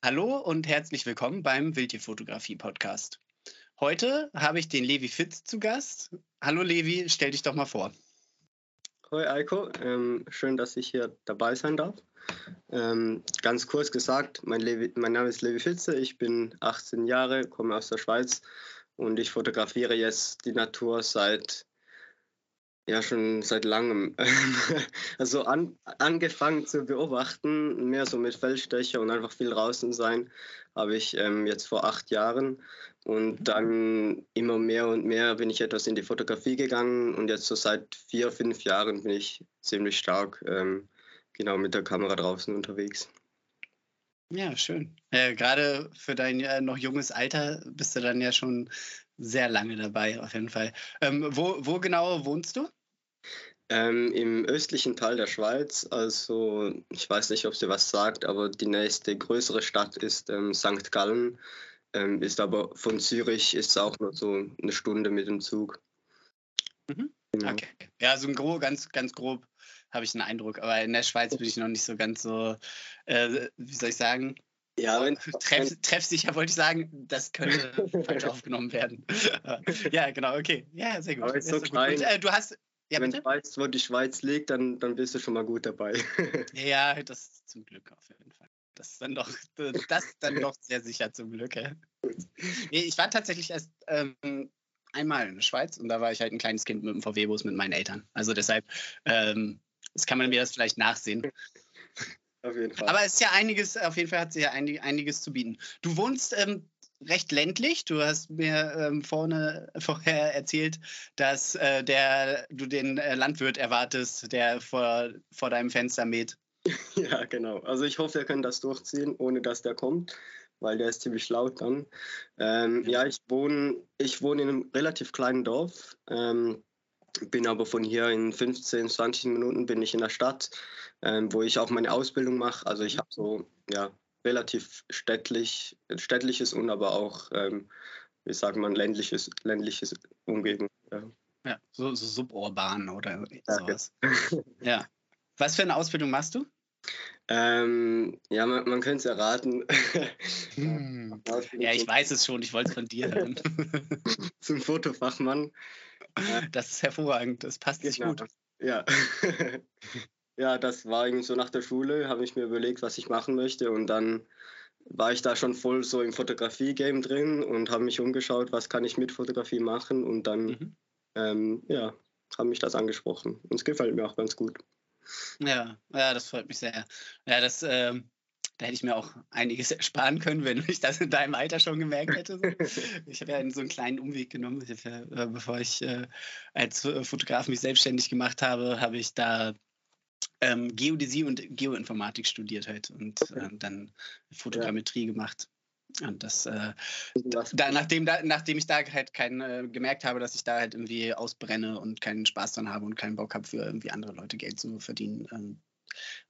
Hallo und herzlich willkommen beim Wildtierfotografie-Podcast. Heute habe ich den Levi Fitz zu Gast. Hallo Levi, stell dich doch mal vor. Hoi Eiko, ähm, schön, dass ich hier dabei sein darf. Ähm, ganz kurz gesagt, mein, Levi, mein Name ist Levi Fitze, ich bin 18 Jahre, komme aus der Schweiz und ich fotografiere jetzt die Natur seit ja, schon seit langem. also an, angefangen zu beobachten, mehr so mit Feldstecher und einfach viel draußen sein, habe ich ähm, jetzt vor acht Jahren. Und mhm. dann immer mehr und mehr bin ich etwas in die Fotografie gegangen und jetzt so seit vier, fünf Jahren bin ich ziemlich stark ähm, genau mit der Kamera draußen unterwegs. Ja, schön. Äh, Gerade für dein äh, noch junges Alter bist du dann ja schon sehr lange dabei, auf jeden Fall. Ähm, wo, wo genau wohnst du? Ähm, Im östlichen Teil der Schweiz, also ich weiß nicht, ob sie was sagt, aber die nächste größere Stadt ist ähm, St. Gallen, ähm, ist aber von Zürich ist auch nur so eine Stunde mit dem Zug. Mhm. Genau. Okay. Ja, so ein grob, ganz, ganz grob habe ich einen Eindruck, aber in der Schweiz bin ich noch nicht so ganz so, äh, wie soll ich sagen, ja, wenn, Treff, treffsicher wollte ich sagen, das könnte falsch aufgenommen werden. ja, genau, okay. Ja, sehr gut. So klein, gut. Und, äh, du hast, ja, Wenn du weißt, wo die Schweiz liegt, dann, dann bist du schon mal gut dabei. ja, das zum Glück auf jeden Fall. Das ist dann doch, das dann doch sehr sicher zum Glück. Ja. Nee, ich war tatsächlich erst ähm, einmal in der Schweiz und da war ich halt ein kleines Kind mit dem VW-Bus mit meinen Eltern. Also deshalb, ähm, das kann man mir das vielleicht nachsehen. Auf jeden Fall. Aber es ist ja einiges, auf jeden Fall hat sie ja einiges zu bieten. Du wohnst ähm, recht ländlich. Du hast mir ähm, vorne vorher erzählt, dass äh, der, du den äh, Landwirt erwartest, der vor, vor deinem Fenster mäht. Ja, genau. Also ich hoffe, wir können das durchziehen, ohne dass der kommt, weil der ist ziemlich laut dann. Ähm, ja. ja, ich wohne, ich wohne in einem relativ kleinen Dorf. Ähm, bin aber von hier in 15, 20 Minuten bin ich in der Stadt, ähm, wo ich auch meine Ausbildung mache. Also ich habe so ja, relativ städtlich, städtliches und aber auch, ähm, wie sagt man, ländliches, ländliches Umgebung. Ja, ja so, so suburban oder sowas. Ja. ja. Was für eine Ausbildung machst du? Ähm, ja, man, man könnte es erraten. Hm. Ja, ich weiß es schon, ich wollte es von dir hören. Zum Fotofachmann. Das ist hervorragend, das passt sich genau. gut. Ja. Ja, das war irgendwie so nach der Schule, habe ich mir überlegt, was ich machen möchte und dann war ich da schon voll so im Fotografie-Game drin und habe mich umgeschaut, was kann ich mit Fotografie machen und dann, mhm. ähm, ja, haben mich das angesprochen und es gefällt mir auch ganz gut. Ja, ja, das freut mich sehr. Ja, das, äh, da hätte ich mir auch einiges ersparen können, wenn ich das in deinem Alter schon gemerkt hätte. So. Ich habe ja so einen kleinen Umweg genommen, äh, bevor ich äh, als Fotograf mich selbstständig gemacht habe, habe ich da ähm, Geodäsie und Geoinformatik studiert halt und äh, dann Fotogrammetrie ja. gemacht. Und das, äh, da, nachdem, da, nachdem ich da halt kein, äh, gemerkt habe, dass ich da halt irgendwie ausbrenne und keinen Spaß dran habe und keinen Bock habe, für irgendwie andere Leute Geld zu verdienen, ähm,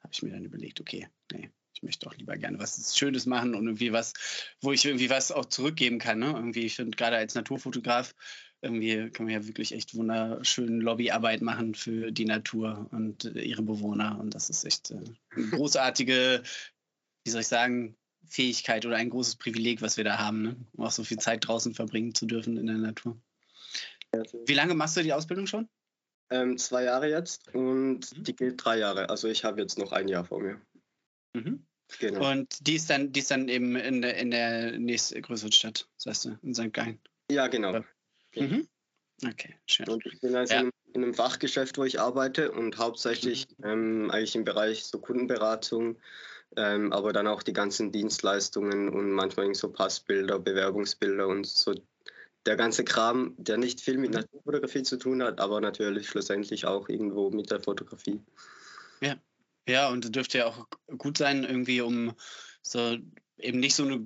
habe ich mir dann überlegt, okay, nee, ich möchte auch lieber gerne was Schönes machen und irgendwie was, wo ich irgendwie was auch zurückgeben kann. Ne? Irgendwie, ich finde gerade als Naturfotograf irgendwie kann man ja wirklich echt wunderschöne Lobbyarbeit machen für die Natur und äh, ihre Bewohner. Und das ist echt äh, eine großartige, wie soll ich sagen, Fähigkeit oder ein großes Privileg, was wir da haben, ne? um auch so viel Zeit draußen verbringen zu dürfen in der Natur. Wie lange machst du die Ausbildung schon? Ähm, zwei Jahre jetzt und mhm. die geht drei Jahre. Also ich habe jetzt noch ein Jahr vor mir. Mhm. Genau. Und die ist dann, die ist dann eben in der, in der nächstgrößeren Stadt, sagst du, in St. Gallen. Ja, genau. Mhm. Okay, schön. Und ich bin also ja. in, in, einem Fachgeschäft, wo ich arbeite und hauptsächlich mhm. ähm, eigentlich im Bereich so Kundenberatung, ähm, aber dann auch die ganzen Dienstleistungen und manchmal so Passbilder, Bewerbungsbilder und so der ganze Kram, der nicht viel mit mhm. Naturfotografie zu tun hat, aber natürlich schlussendlich auch irgendwo mit der Fotografie. Ja, ja, und dürfte ja auch gut sein, irgendwie um so eben nicht so eine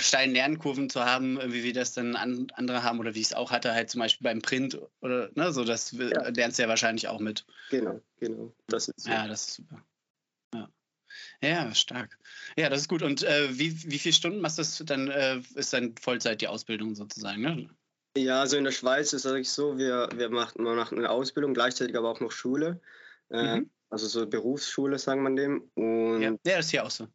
steilen Lernkurven zu haben, wie wir das dann andere haben oder wie ich es auch hatte, halt zum Beispiel beim Print oder ne, so, das ja. lernst du ja wahrscheinlich auch mit. Genau, genau. Das ist so. Ja, das ist super. Ja. Ja, stark. Ja, das ist gut. Und äh, wie, wie viele Stunden machst du das dann, äh, ist dann Vollzeit die Ausbildung sozusagen, ne? Ja, also in der Schweiz ist es so, wir, wir machen, man macht eine Ausbildung, gleichzeitig aber auch noch Schule. Äh, mhm. Also so Berufsschule, sagen man dem. Und ja, der ist hier auch so.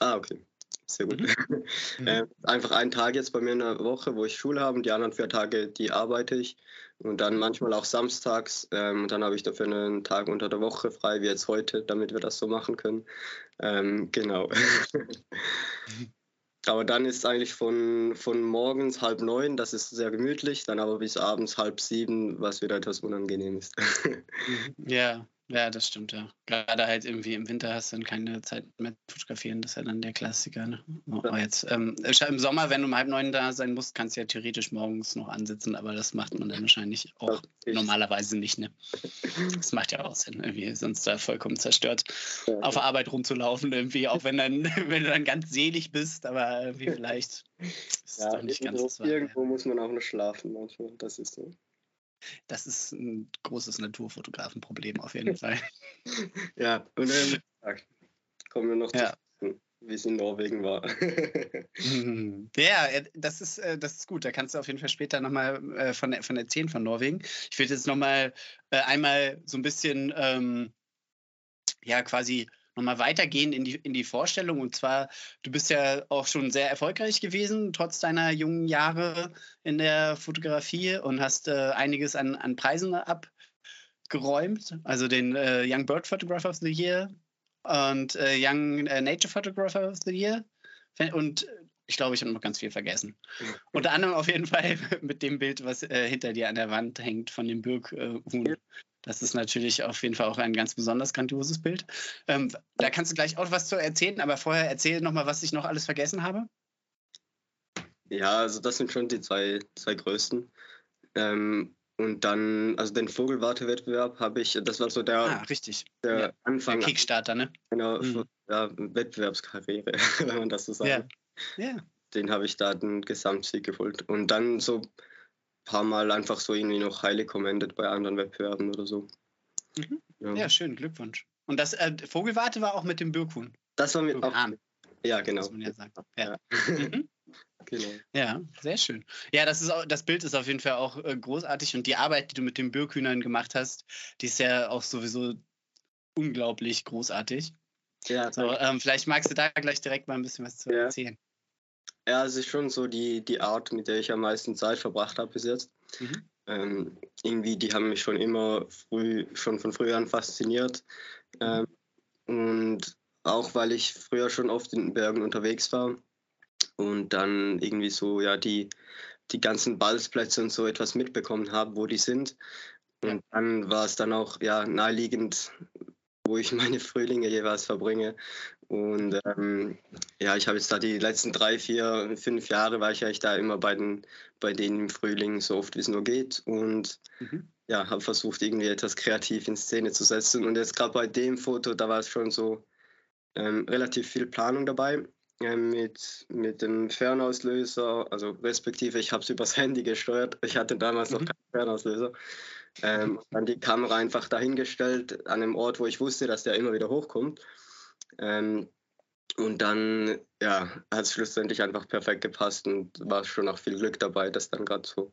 Ah, okay. Sehr gut. Mhm. äh, einfach einen Tag jetzt bei mir in der Woche, wo ich Schule habe und die anderen vier Tage, die arbeite ich. Und dann manchmal auch samstags. Ähm, und dann habe ich dafür einen Tag unter der Woche frei, wie jetzt heute, damit wir das so machen können. Ähm, genau. aber dann ist eigentlich von, von morgens halb neun, das ist sehr gemütlich, dann aber bis abends halb sieben, was wieder etwas unangenehm ist. ja, ja, das stimmt, ja. Gerade halt irgendwie im Winter hast du dann keine Zeit mehr zu fotografieren. Das ist ja dann der Klassiker. Ne? Aber jetzt ähm, im Sommer, wenn du um halb neun da sein musst, kannst du ja theoretisch morgens noch ansitzen, aber das macht man dann wahrscheinlich auch normalerweise nicht. Ne? Das macht ja auch Sinn, irgendwie, sonst da vollkommen zerstört ja. auf der Arbeit rumzulaufen, irgendwie, auch wenn, dann, wenn du dann ganz selig bist, aber irgendwie vielleicht ist ja, doch nicht ganz so. Irgendwo muss man auch noch schlafen manchmal, das ist so. Das ist ein großes Naturfotografenproblem auf jeden Fall. ja, und ähm, kommen wir noch ja. zu, wie es in Norwegen war. ja, äh, das ist, äh, das ist gut. Da kannst du auf jeden Fall später nochmal äh, von, von erzählen von Norwegen. Ich würde jetzt nochmal einmal so ein bisschen, ähm, ja, quasi nochmal weitergehen in die, in die Vorstellung. Und zwar, du bist ja auch schon sehr erfolgreich gewesen, trotz deiner jungen Jahre in der Fotografie und hast äh, einiges an, an Preisen abgeräumt. Also den äh, Young Bird Photographer of the Year und äh, Young äh, Nature Photographer of the Year. Und ich glaube, ich habe noch ganz viel vergessen. Unter anderem auf jeden Fall mit dem Bild, was äh, hinter dir an der Wand hängt von dem Birkhuhn. Äh, das ist natürlich auf jeden Fall auch ein ganz besonders grandioses Bild. Ähm, da kannst du gleich auch was zu erzählen, aber vorher erzähl nochmal, was ich noch alles vergessen habe. Ja, also das sind schon die zwei, zwei größten. Ähm, und dann, also den Vogelwartewettbewerb habe ich, das war so der, ah, richtig. der ja. Anfang. Der Kickstarter, ne? Genau, mhm. ja, Wettbewerbskarriere, wenn man das so sagt. Ja. ja. Den habe ich da den Gesamtsieg geholt. Und dann so paar Mal einfach so irgendwie noch highly commended bei anderen Wettbewerben oder so. Mhm. Ja. ja. schön, Glückwunsch. Und das äh, Vogelwarte war auch mit dem Birkhuhn. Das war mit auch, Ja, genau. Muss man ja sagen. Ja. Mhm. genau. ja, sehr schön. Ja, das, ist auch, das Bild ist auf jeden Fall auch äh, großartig und die Arbeit, die du mit den Birkhühnern gemacht hast, die ist ja auch sowieso unglaublich großartig. Ja, so, ähm, vielleicht magst du da gleich direkt mal ein bisschen was zu ja. erzählen. Ja, es ist schon so die, die Art, mit der ich am meisten Zeit verbracht habe bis jetzt. Mhm. Ähm, irgendwie, die haben mich schon immer früh, schon von früh an fasziniert. Ähm, und auch weil ich früher schon oft in den Bergen unterwegs war und dann irgendwie so, ja, die, die ganzen Balzplätze und so etwas mitbekommen habe, wo die sind. Und dann war es dann auch ja, naheliegend, wo ich meine Frühlinge jeweils verbringe. Und ähm, ja, ich habe jetzt da die letzten drei, vier, fünf Jahre war ich eigentlich da immer bei, den, bei denen im Frühling so oft wie es nur geht. Und mhm. ja, habe versucht, irgendwie etwas kreativ in Szene zu setzen. Und jetzt gerade bei dem Foto, da war es schon so ähm, relativ viel Planung dabei. Ähm, mit, mit dem Fernauslöser, also respektive ich habe es übers Handy gesteuert. Ich hatte damals mhm. noch keinen Fernauslöser. Ähm, dann die Kamera einfach dahingestellt an einem Ort, wo ich wusste, dass der immer wieder hochkommt. Ähm, und dann ja, hat es schlussendlich einfach perfekt gepasst und war schon auch viel Glück dabei, dass dann gerade so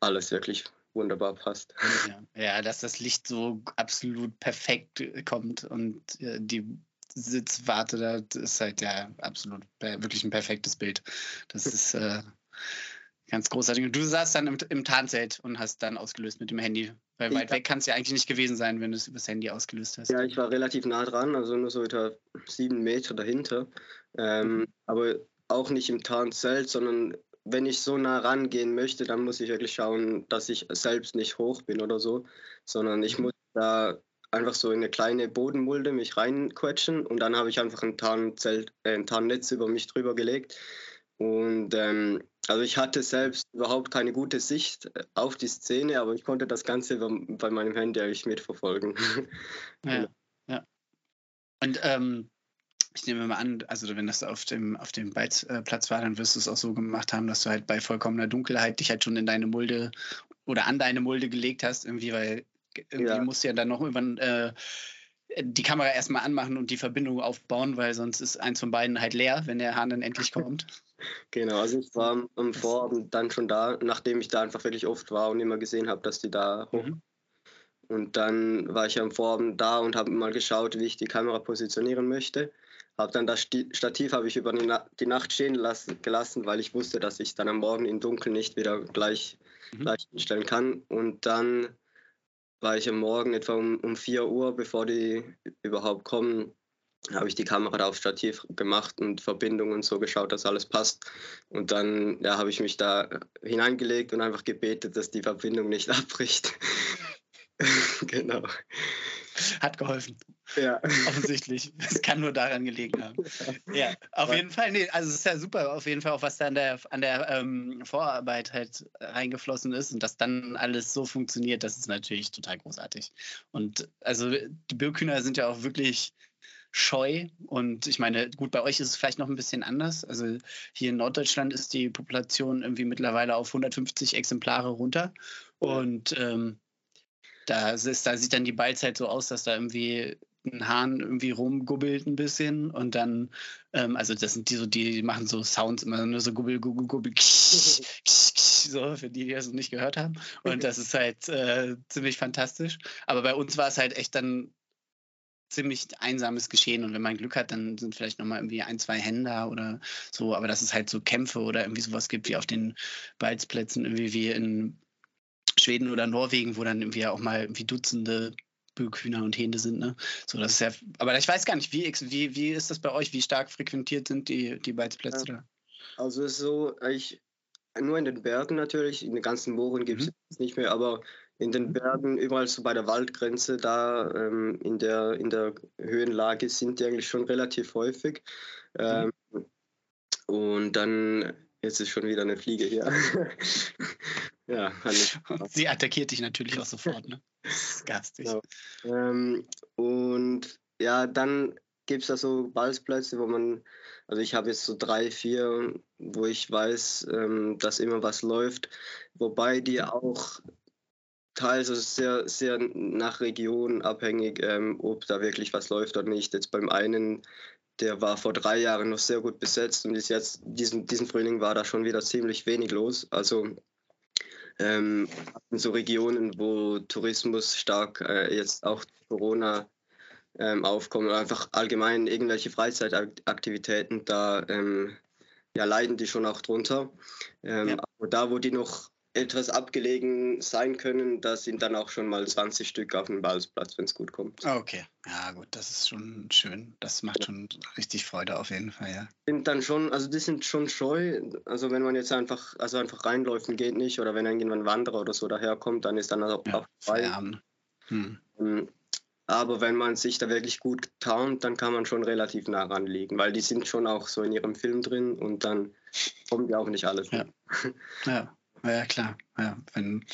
alles wirklich wunderbar passt. Ja, ja, dass das Licht so absolut perfekt kommt und äh, die Sitzwarte da ist halt ja absolut wirklich ein perfektes Bild. Das ist äh, Ganz großartig. Und du saßt dann im, im Tarnzelt und hast dann ausgelöst mit dem Handy. Weil weit weg kann es ja eigentlich nicht gewesen sein, wenn du es übers Handy ausgelöst hast. Ja, ich war relativ nah dran, also nur so etwa sieben Meter dahinter. Ähm, mhm. Aber auch nicht im Tarnzelt, sondern wenn ich so nah rangehen möchte, dann muss ich wirklich schauen, dass ich selbst nicht hoch bin oder so, sondern ich mhm. muss da einfach so in eine kleine Bodenmulde mich reinquetschen und dann habe ich einfach ein Tarnzelt, äh, ein Tarnnetz über mich drüber gelegt. Und ähm, also ich hatte selbst überhaupt keine gute Sicht äh, auf die Szene, aber ich konnte das Ganze bei meinem Handy eigentlich mitverfolgen. Ja, ja. Und ähm, ich nehme mal an, also wenn das auf dem, auf dem Beizplatz war, dann wirst du es auch so gemacht haben, dass du halt bei vollkommener Dunkelheit dich halt schon in deine Mulde oder an deine Mulde gelegt hast, irgendwie, weil irgendwie ja. musst du ja dann noch über äh, die Kamera erstmal anmachen und die Verbindung aufbauen, weil sonst ist eins von beiden halt leer, wenn der Hahn dann endlich kommt. Genau, also ich war am Vorabend dann schon da, nachdem ich da einfach wirklich oft war und immer gesehen habe, dass die da hoch. Mhm. Und dann war ich am Vorabend da und habe mal geschaut, wie ich die Kamera positionieren möchte. habe dann das Stativ habe ich über die, Na die Nacht stehen lassen, gelassen, weil ich wusste, dass ich dann am Morgen im Dunkeln nicht wieder gleich, mhm. gleich hinstellen kann. Und dann war ich am Morgen etwa um, um 4 Uhr, bevor die überhaupt kommen, habe ich die Kamera auf Stativ gemacht und Verbindungen so geschaut, dass alles passt. Und dann ja, habe ich mich da hineingelegt und einfach gebetet, dass die Verbindung nicht abbricht. genau. Hat geholfen. Ja. Offensichtlich. Es kann nur daran gelegen haben. Ja, auf jeden Fall. Nee, also es ist ja super, auf jeden Fall auch, was da an der, an der ähm, Vorarbeit halt reingeflossen ist und dass dann alles so funktioniert, das ist natürlich total großartig. Und also die Birkhühner sind ja auch wirklich scheu. Und ich meine, gut, bei euch ist es vielleicht noch ein bisschen anders. Also hier in Norddeutschland ist die Population irgendwie mittlerweile auf 150 Exemplare runter. Und ähm, da, ist, da sieht dann die Ballzeit so aus, dass da irgendwie ein Hahn irgendwie rumgubbelt ein bisschen und dann, ähm, also das sind die so, die machen so Sounds immer nur so gubbel, gubbel, gubbel, ksch, ksch, ksch, so, für die, die das nicht gehört haben. Und das ist halt äh, ziemlich fantastisch. Aber bei uns war es halt echt dann ziemlich einsames Geschehen und wenn man Glück hat, dann sind vielleicht nochmal irgendwie ein, zwei Hände oder so, aber dass es halt so Kämpfe oder irgendwie sowas gibt wie auf den Balzplätzen, irgendwie wie in Schweden oder Norwegen, wo dann irgendwie auch mal irgendwie Dutzende Böghühner und Hähne sind. Ne? So, das ist ja, aber ich weiß gar nicht, wie, wie, wie ist das bei euch? Wie stark frequentiert sind die, die Balzplätze ja. da? Also ist so, ich, nur in den Bergen natürlich, in den ganzen Mooren gibt es mhm. nicht mehr, aber in den Bergen, überall so bei der Waldgrenze, da ähm, in, der, in der Höhenlage sind die eigentlich schon relativ häufig. Mhm. Ähm, und dann, jetzt ist schon wieder eine Fliege hier. ja, Sie attackiert dich natürlich auch sofort, ne? Garstig. Genau. Ähm, und ja, dann gibt es da so Ballsplätze, wo man, also ich habe jetzt so drei, vier, wo ich weiß, ähm, dass immer was läuft, wobei die auch teils also sehr, sehr nach Region abhängig, ähm, ob da wirklich was läuft oder nicht. Jetzt beim einen, der war vor drei Jahren noch sehr gut besetzt und ist jetzt, diesen, diesen Frühling war da schon wieder ziemlich wenig los. Also ähm, in so Regionen, wo Tourismus stark äh, jetzt auch Corona ähm, aufkommt oder einfach allgemein irgendwelche Freizeitaktivitäten, da ähm, ja, leiden die schon auch drunter. Ähm, ja. Aber da, wo die noch etwas abgelegen sein können, da sind dann auch schon mal 20 Stück auf dem Ballsplatz, wenn es gut kommt. Okay, ja gut, das ist schon schön. Das macht schon richtig Freude auf jeden Fall, ja. Sind dann schon, also die sind schon scheu. Also wenn man jetzt einfach, also einfach reinläuft, geht nicht. Oder wenn irgendwann Wanderer oder so daherkommt, dann ist dann auch, ja, auch frei. Hm. Ähm, aber wenn man sich da wirklich gut tarnt, dann kann man schon relativ nah ranliegen, weil die sind schon auch so in ihrem Film drin und dann kommt ja auch nicht alles. Ja. ja. Ja, klar. Ja, wenn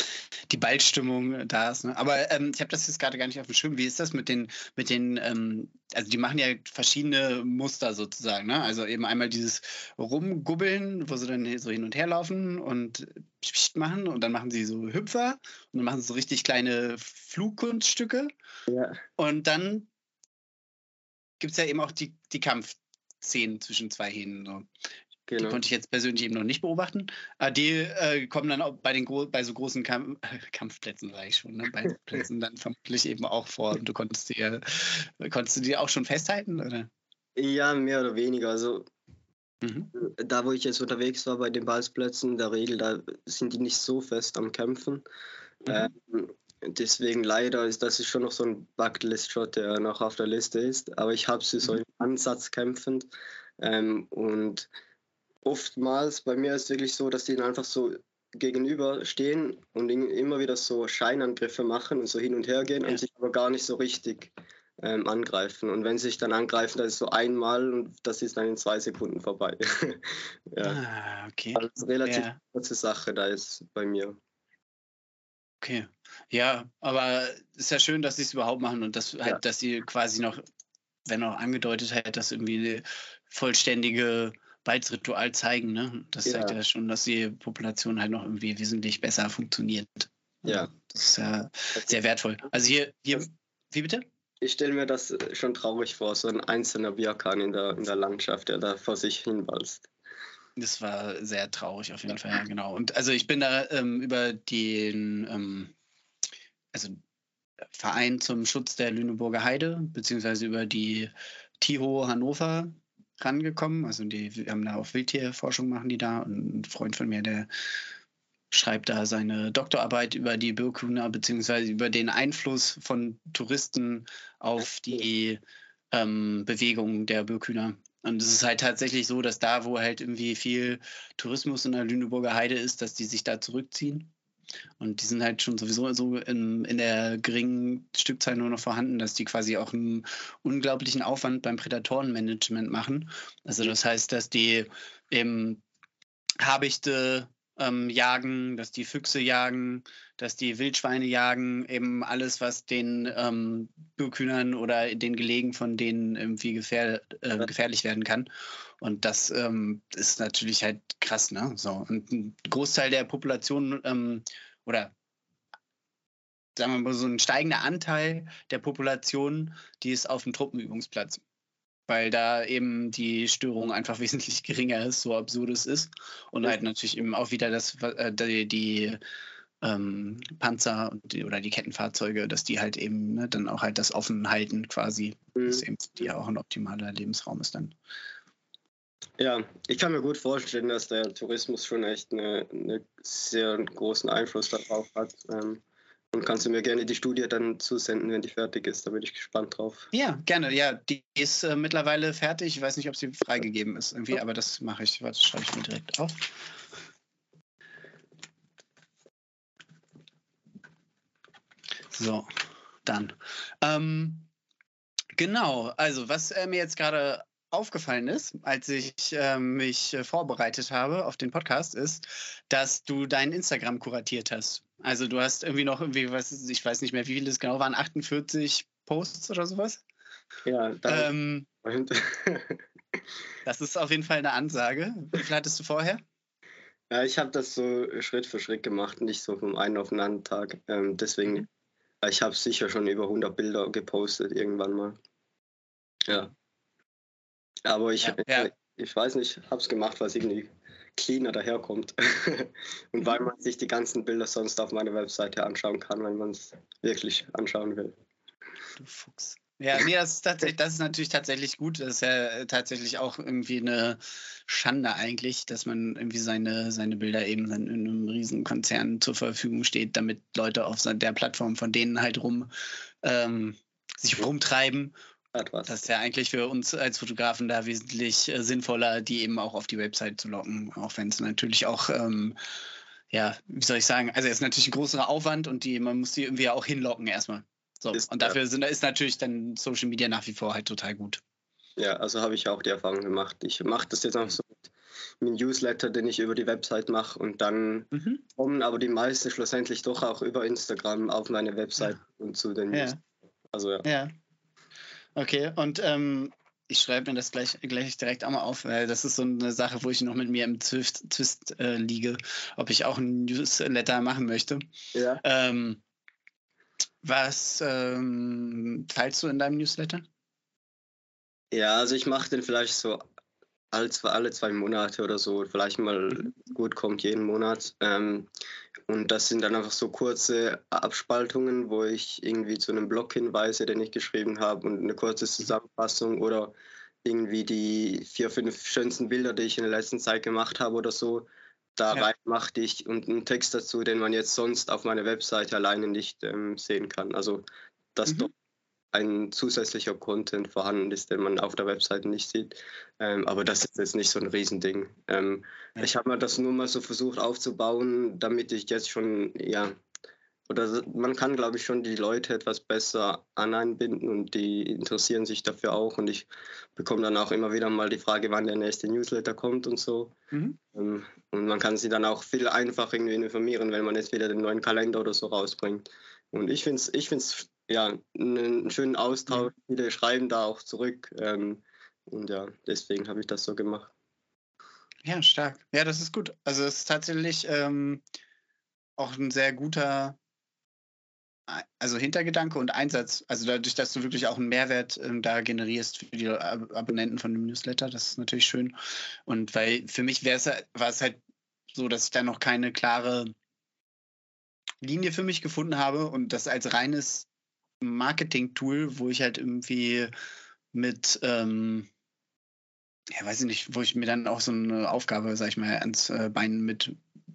die Baldstimmung da ist. Ne? Aber ähm, ich habe das jetzt gerade gar nicht auf dem Schirm. Wie ist das mit den, mit den, ähm, also die machen ja verschiedene Muster sozusagen. Ne? Also eben einmal dieses Rumgubbeln, wo sie dann so hin und her laufen und machen und dann machen sie so Hüpfer und dann machen sie so richtig kleine Flugkunststücke. Ja. Und dann gibt es ja eben auch die, die Kampfszenen zwischen zwei Hähnen. So. Genau. Die konnte ich jetzt persönlich eben noch nicht beobachten. Aber die äh, kommen dann auch bei, den bei so großen Kamp Kampfplätzen, sage ich schon, ne? bei Plätzen dann vermutlich eben auch vor. Und du konntest die, äh, konntest du die auch schon festhalten? Oder? Ja, mehr oder weniger. Also mhm. da, wo ich jetzt unterwegs war bei den Ballsplätzen, in der Regel, da sind die nicht so fest am Kämpfen. Mhm. Ähm, deswegen leider ist das ist schon noch so ein Bucketlist-Shot, der noch auf der Liste ist. Aber ich habe sie mhm. so im Ansatz kämpfend. Ähm, und oftmals, bei mir ist es wirklich so, dass die dann einfach so gegenüber stehen und immer wieder so Scheinangriffe machen und so hin und her gehen ja. und sich aber gar nicht so richtig ähm, angreifen. Und wenn sie sich dann angreifen, das ist so einmal und das ist dann in zwei Sekunden vorbei. ja. Ah, okay. Also relativ ja. kurze Sache da ist bei mir. Okay. Ja, aber es ist ja schön, dass sie es überhaupt machen und dass, halt, ja. dass sie quasi noch, wenn auch angedeutet hat, dass irgendwie eine vollständige Balzritual zeigen. Ne? Das ja. zeigt ja schon, dass die Population halt noch irgendwie wesentlich besser funktioniert. Ja. Das ist ja sehr wertvoll. Also hier, hier wie bitte? Ich stelle mir das schon traurig vor, so ein einzelner Bierkan in der, in der Landschaft, der da vor sich hinwalzt. Das war sehr traurig auf jeden Fall, ja, genau. Und also ich bin da ähm, über den, ähm, also Verein zum Schutz der Lüneburger Heide, beziehungsweise über die Tiho Hannover rangekommen. Also die wir haben da auf Wildtierforschung machen die da und ein Freund von mir, der schreibt da seine Doktorarbeit über die Birkhühner beziehungsweise über den Einfluss von Touristen auf die ähm, Bewegung der Birkhühner. Und es ist halt tatsächlich so, dass da, wo halt irgendwie viel Tourismus in der Lüneburger Heide ist, dass die sich da zurückziehen. Und die sind halt schon sowieso so in, in der geringen Stückzahl nur noch vorhanden, dass die quasi auch einen unglaublichen Aufwand beim Prädatorenmanagement machen. Also das heißt, dass die eben Habichte ähm, jagen, dass die Füchse jagen, dass die Wildschweine jagen, eben alles, was den ähm, Burghühnern oder den Gelegen von denen irgendwie gefähr äh, gefährlich werden kann. Und das ähm, ist natürlich halt krass, ne? So. Und ein Großteil der Population ähm, oder sagen wir mal so ein steigender Anteil der Population, die ist auf dem Truppenübungsplatz weil da eben die Störung einfach wesentlich geringer ist, so absurd es ist. Und halt natürlich eben auch wieder das, äh, die, die ähm, Panzer die, oder die Kettenfahrzeuge, dass die halt eben ne, dann auch halt das offen halten quasi. Mhm. Das eben die auch ein optimaler Lebensraum ist dann. Ja, ich kann mir gut vorstellen, dass der Tourismus schon echt einen eine sehr großen Einfluss darauf hat. Ähm, und kannst du mir gerne die Studie dann zusenden, wenn die fertig ist? Da bin ich gespannt drauf. Ja, gerne. Ja, die ist äh, mittlerweile fertig. Ich weiß nicht, ob sie freigegeben ist irgendwie, aber das mache ich. Warte, schreibe ich mir direkt auf. So, dann. Ähm, genau, also was äh, mir jetzt gerade aufgefallen ist, als ich äh, mich äh, vorbereitet habe auf den Podcast, ist, dass du dein Instagram kuratiert hast. Also du hast irgendwie noch irgendwie, was ich weiß nicht mehr, wie viele es genau waren, 48 Posts oder sowas? Ja, ähm, das ist auf jeden Fall eine Ansage. Wie viel hattest du vorher? Ja, ich habe das so Schritt für Schritt gemacht, nicht so vom einen auf den anderen Tag. Ähm, deswegen, mhm. Ich habe sicher schon über 100 Bilder gepostet irgendwann mal. Ja. Aber ich, ja, ja. ich weiß nicht, habe es gemacht, was irgendwie cleaner daherkommt. und weil man sich die ganzen Bilder sonst auf meiner Webseite anschauen kann, wenn man es wirklich anschauen will. Du Fuchs. Ja, nee, das ist, tatsächlich, das ist natürlich tatsächlich gut. Das ist ja tatsächlich auch irgendwie eine Schande eigentlich, dass man irgendwie seine, seine Bilder eben in einem riesen Konzern zur Verfügung steht, damit Leute auf der Plattform von denen halt rum ähm, sich rumtreiben. Das ist ja eigentlich für uns als Fotografen da wesentlich äh, sinnvoller, die eben auch auf die Website zu locken, auch wenn es natürlich auch, ähm, ja, wie soll ich sagen, also es ist natürlich ein größerer Aufwand und die, man muss die irgendwie auch hinlocken erstmal. So, ist, und dafür sind, ist natürlich dann Social Media nach wie vor halt total gut. Ja, also habe ich auch die Erfahrung gemacht. Ich mache das jetzt auch so mit einem Newsletter, den ich über die Website mache und dann mhm. kommen aber die meisten schlussendlich doch auch über Instagram auf meine Website ja. und zu den News. Also ja. ja. Okay, und ähm, ich schreibe mir das gleich, gleich direkt einmal auf, weil das ist so eine Sache, wo ich noch mit mir im Twist, Twist äh, liege, ob ich auch ein Newsletter machen möchte. Ja. Ähm, was ähm, teilst du in deinem Newsletter? Ja, also ich mache den vielleicht so alle zwei, alle zwei Monate oder so, vielleicht mal mhm. gut kommt jeden Monat. Ähm, und das sind dann einfach so kurze Abspaltungen, wo ich irgendwie zu einem Blog hinweise, den ich geschrieben habe und eine kurze Zusammenfassung oder irgendwie die vier, fünf schönsten Bilder, die ich in der letzten Zeit gemacht habe oder so, da ja. rein machte ich und einen Text dazu, den man jetzt sonst auf meiner Webseite alleine nicht ähm, sehen kann. Also das mhm. doch ein zusätzlicher Content vorhanden ist, den man auf der Webseite nicht sieht. Ähm, aber das ist jetzt nicht so ein Riesending. Ähm, ja. Ich habe mir das nur mal so versucht aufzubauen, damit ich jetzt schon, ja, oder man kann, glaube ich, schon die Leute etwas besser aneinbinden und die interessieren sich dafür auch. Und ich bekomme dann auch immer wieder mal die Frage, wann der nächste Newsletter kommt und so. Mhm. Ähm, und man kann sie dann auch viel einfacher irgendwie informieren, wenn man jetzt wieder den neuen Kalender oder so rausbringt. Und ich finde es ich find's ja, einen schönen Austausch. Mhm. Viele schreiben da auch zurück. Ähm, und ja, deswegen habe ich das so gemacht. Ja, stark. Ja, das ist gut. Also es ist tatsächlich ähm, auch ein sehr guter also Hintergedanke und Einsatz, also dadurch, dass du wirklich auch einen Mehrwert ähm, da generierst für die Ab Abonnenten von dem Newsletter, das ist natürlich schön. Und weil für mich war es halt so, dass ich da noch keine klare Linie für mich gefunden habe und das als reines Marketing-Tool, wo ich halt irgendwie mit, ähm, ja, weiß ich nicht, wo ich mir dann auch so eine Aufgabe, sag ich mal, ans äh, Bein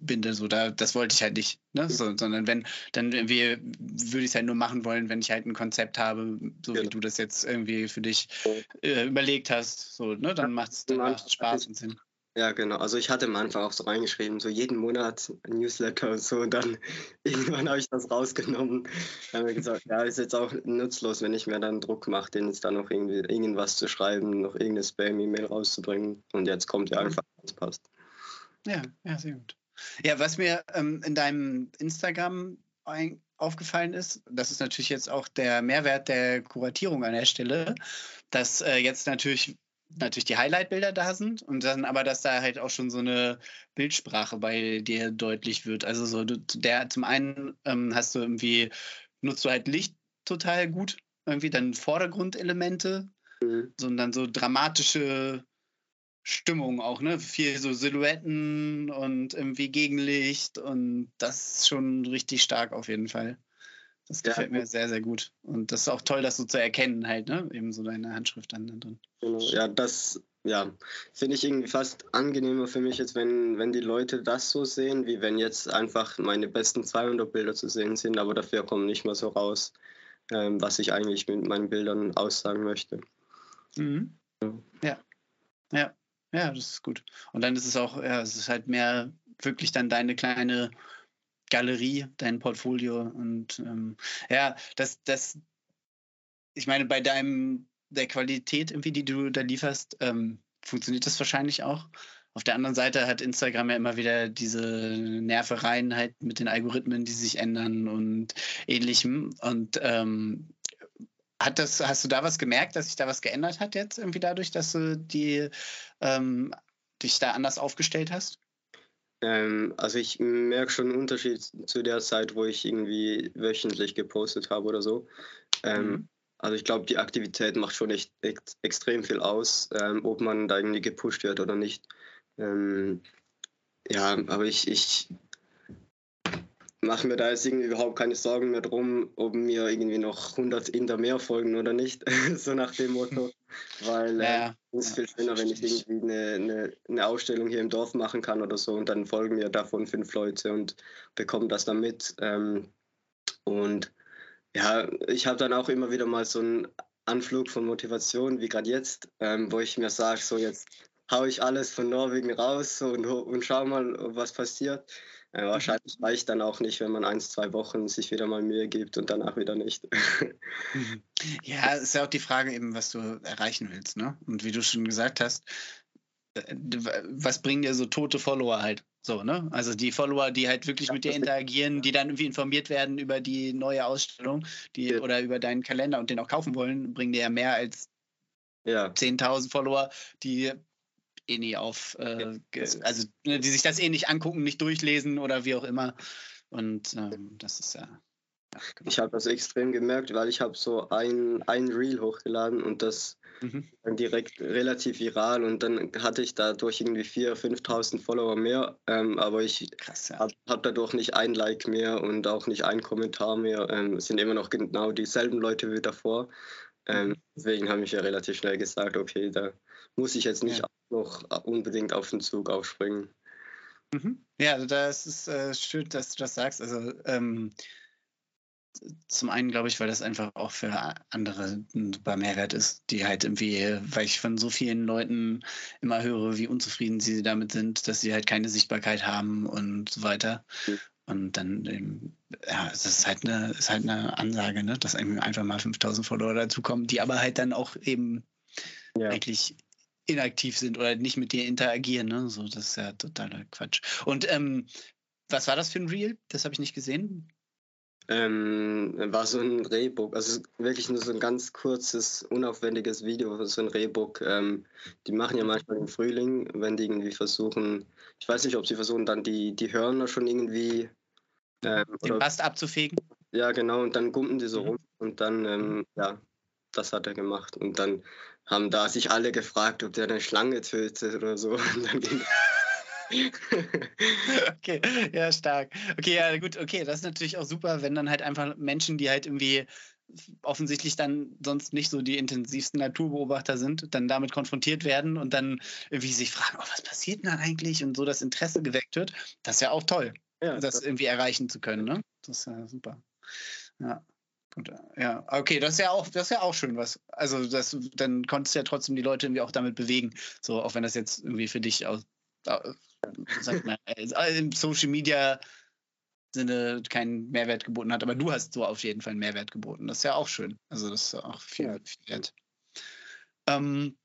mitbinde. So, da, das wollte ich halt nicht. Ne? So, sondern wenn, dann irgendwie würde ich es halt nur machen wollen, wenn ich halt ein Konzept habe, so ja. wie du das jetzt irgendwie für dich äh, überlegt hast. So, ne? Dann macht es dann Spaß und Sinn. Ja, genau. Also ich hatte am Anfang auch so reingeschrieben, so jeden Monat ein Newsletter und so. Und dann irgendwann habe ich das rausgenommen. Dann habe ich gesagt, ja, ist jetzt auch nutzlos, wenn ich mir dann Druck mache, den jetzt dann noch irgendwie irgendwas zu schreiben, noch irgendeine Spam-E-Mail rauszubringen. Und jetzt kommt ja mhm. einfach, was passt. Ja, ja, sehr gut. Ja, was mir ähm, in deinem Instagram aufgefallen ist, das ist natürlich jetzt auch der Mehrwert der Kuratierung an der Stelle, dass äh, jetzt natürlich natürlich die Highlight-Bilder da sind und dann aber, dass da halt auch schon so eine Bildsprache bei dir deutlich wird. Also so der zum einen ähm, hast du irgendwie, nutzt du halt Licht total gut, irgendwie dann Vordergrundelemente, mhm. sondern so dramatische Stimmung auch, ne? Viel so Silhouetten und irgendwie Gegenlicht und das ist schon richtig stark auf jeden Fall. Das gefällt ja. mir sehr, sehr gut. Und das ist auch toll, das so zu erkennen, halt, ne? Eben so deine Handschrift dann drin. Genau, ja, das ja, finde ich irgendwie fast angenehmer für mich jetzt, wenn, wenn die Leute das so sehen, wie wenn jetzt einfach meine besten 200 Bilder zu sehen sind, aber dafür kommt nicht mehr so raus, ähm, was ich eigentlich mit meinen Bildern aussagen möchte. Mhm. Ja. ja. Ja, das ist gut. Und dann ist es auch, ja, es ist halt mehr wirklich dann deine kleine Galerie, dein Portfolio. Und ähm, ja, das, das, ich meine, bei deinem, der Qualität, irgendwie, die du da lieferst, ähm, funktioniert das wahrscheinlich auch. Auf der anderen Seite hat Instagram ja immer wieder diese Nervereien halt mit den Algorithmen, die sich ändern und ähnlichem. Und ähm, hat das, hast du da was gemerkt, dass sich da was geändert hat jetzt irgendwie dadurch, dass du die ähm, dich da anders aufgestellt hast? Ähm, also ich merke schon einen Unterschied zu der Zeit, wo ich irgendwie wöchentlich gepostet habe oder so. Ähm, mhm. Also ich glaube, die Aktivität macht schon echt, echt extrem viel aus, ähm, ob man da irgendwie gepusht wird oder nicht. Ähm, ja, aber ich, ich mache mir da jetzt irgendwie überhaupt keine Sorgen mehr drum, ob mir irgendwie noch 100 Inder mehr folgen oder nicht, so nach dem Motto. Weil äh, es ist viel schöner, wenn ich irgendwie eine, eine, eine, Ausstellung hier im Dorf machen kann oder so und dann folgen mir davon fünf Leute und bekommen das dann mit. Ähm, und ja, ich habe dann auch immer wieder mal so einen Anflug von Motivation, wie gerade jetzt, ähm, wo ich mir sage, so jetzt haue ich alles von Norwegen raus und, und schau mal, was passiert. Mhm. wahrscheinlich reicht dann auch nicht, wenn man ein, zwei Wochen sich wieder mal Mühe gibt und danach wieder nicht. Ja, ist ja auch die Frage eben, was du erreichen willst. Ne? Und wie du schon gesagt hast, äh, was bringen dir so tote Follower halt? So, ne? Also die Follower, die halt wirklich ja, mit dir interagieren, die dann irgendwie informiert werden über die neue Ausstellung, die ja. oder über deinen Kalender und den auch kaufen wollen, bringen dir ja mehr als ja. 10.000 Follower, die eh nie auf, äh, also ne, die sich das eh nicht angucken, nicht durchlesen oder wie auch immer. Und ähm, das ist ja. ja genau. Ich habe das extrem gemerkt, weil ich habe so ein, ein Reel hochgeladen und das mhm. dann direkt relativ viral und dann hatte ich dadurch irgendwie 4.000, 5.000 Follower mehr, ähm, aber ich ja. habe hab dadurch nicht ein Like mehr und auch nicht ein Kommentar mehr. Ähm, es sind immer noch genau dieselben Leute wie davor. Ähm, mhm. deswegen habe ich ja relativ schnell gesagt, okay, da muss ich jetzt nicht ja. noch unbedingt auf den Zug aufspringen. Mhm. Ja, also das ist äh, schön, dass du das sagst. Also ähm, zum einen glaube ich, weil das einfach auch für andere ein super Mehrwert ist, die halt irgendwie, weil ich von so vielen Leuten immer höre, wie unzufrieden sie damit sind, dass sie halt keine Sichtbarkeit haben und so weiter. Mhm. Und dann, eben, ja, es ist halt eine, ist halt eine Ansage, ne? dass einfach mal 5000 Follower dazukommen, die aber halt dann auch eben ja. eigentlich inaktiv sind oder nicht mit dir interagieren. Ne? So, das ist ja totaler Quatsch. Und ähm, was war das für ein Reel? Das habe ich nicht gesehen. Ähm, war so ein Rehbook, also wirklich nur so ein ganz kurzes, unaufwendiges Video, so ein Rehbook. Ähm, die machen ja manchmal im Frühling, wenn die irgendwie versuchen, ich weiß nicht, ob sie versuchen, dann die, die Hörner schon irgendwie. Ähm, Den Bast abzufegen? Ja, genau, und dann gumpen die so mhm. rum und dann, ähm, ja, das hat er gemacht. Und dann haben da sich alle gefragt, ob der eine Schlange tötet oder so. okay, ja, stark. Okay, ja, gut, okay, das ist natürlich auch super, wenn dann halt einfach Menschen, die halt irgendwie offensichtlich dann sonst nicht so die intensivsten Naturbeobachter sind, dann damit konfrontiert werden und dann irgendwie sich fragen, oh, was passiert denn da eigentlich und so das Interesse geweckt wird, das ist ja auch toll, ja, das, das irgendwie erreichen zu können. Ne? Das ist ja super. Ja. Und, ja, okay, das ist ja auch, das ist ja auch schön, was. Also das, dann konntest du ja trotzdem die Leute irgendwie auch damit bewegen. So, auch wenn das jetzt irgendwie für dich aus, sag mal, äh, im Social Media Sinne keinen Mehrwert geboten hat, aber du hast so auf jeden Fall einen Mehrwert geboten. Das ist ja auch schön. Also das ist auch viel, viel wert. Ähm,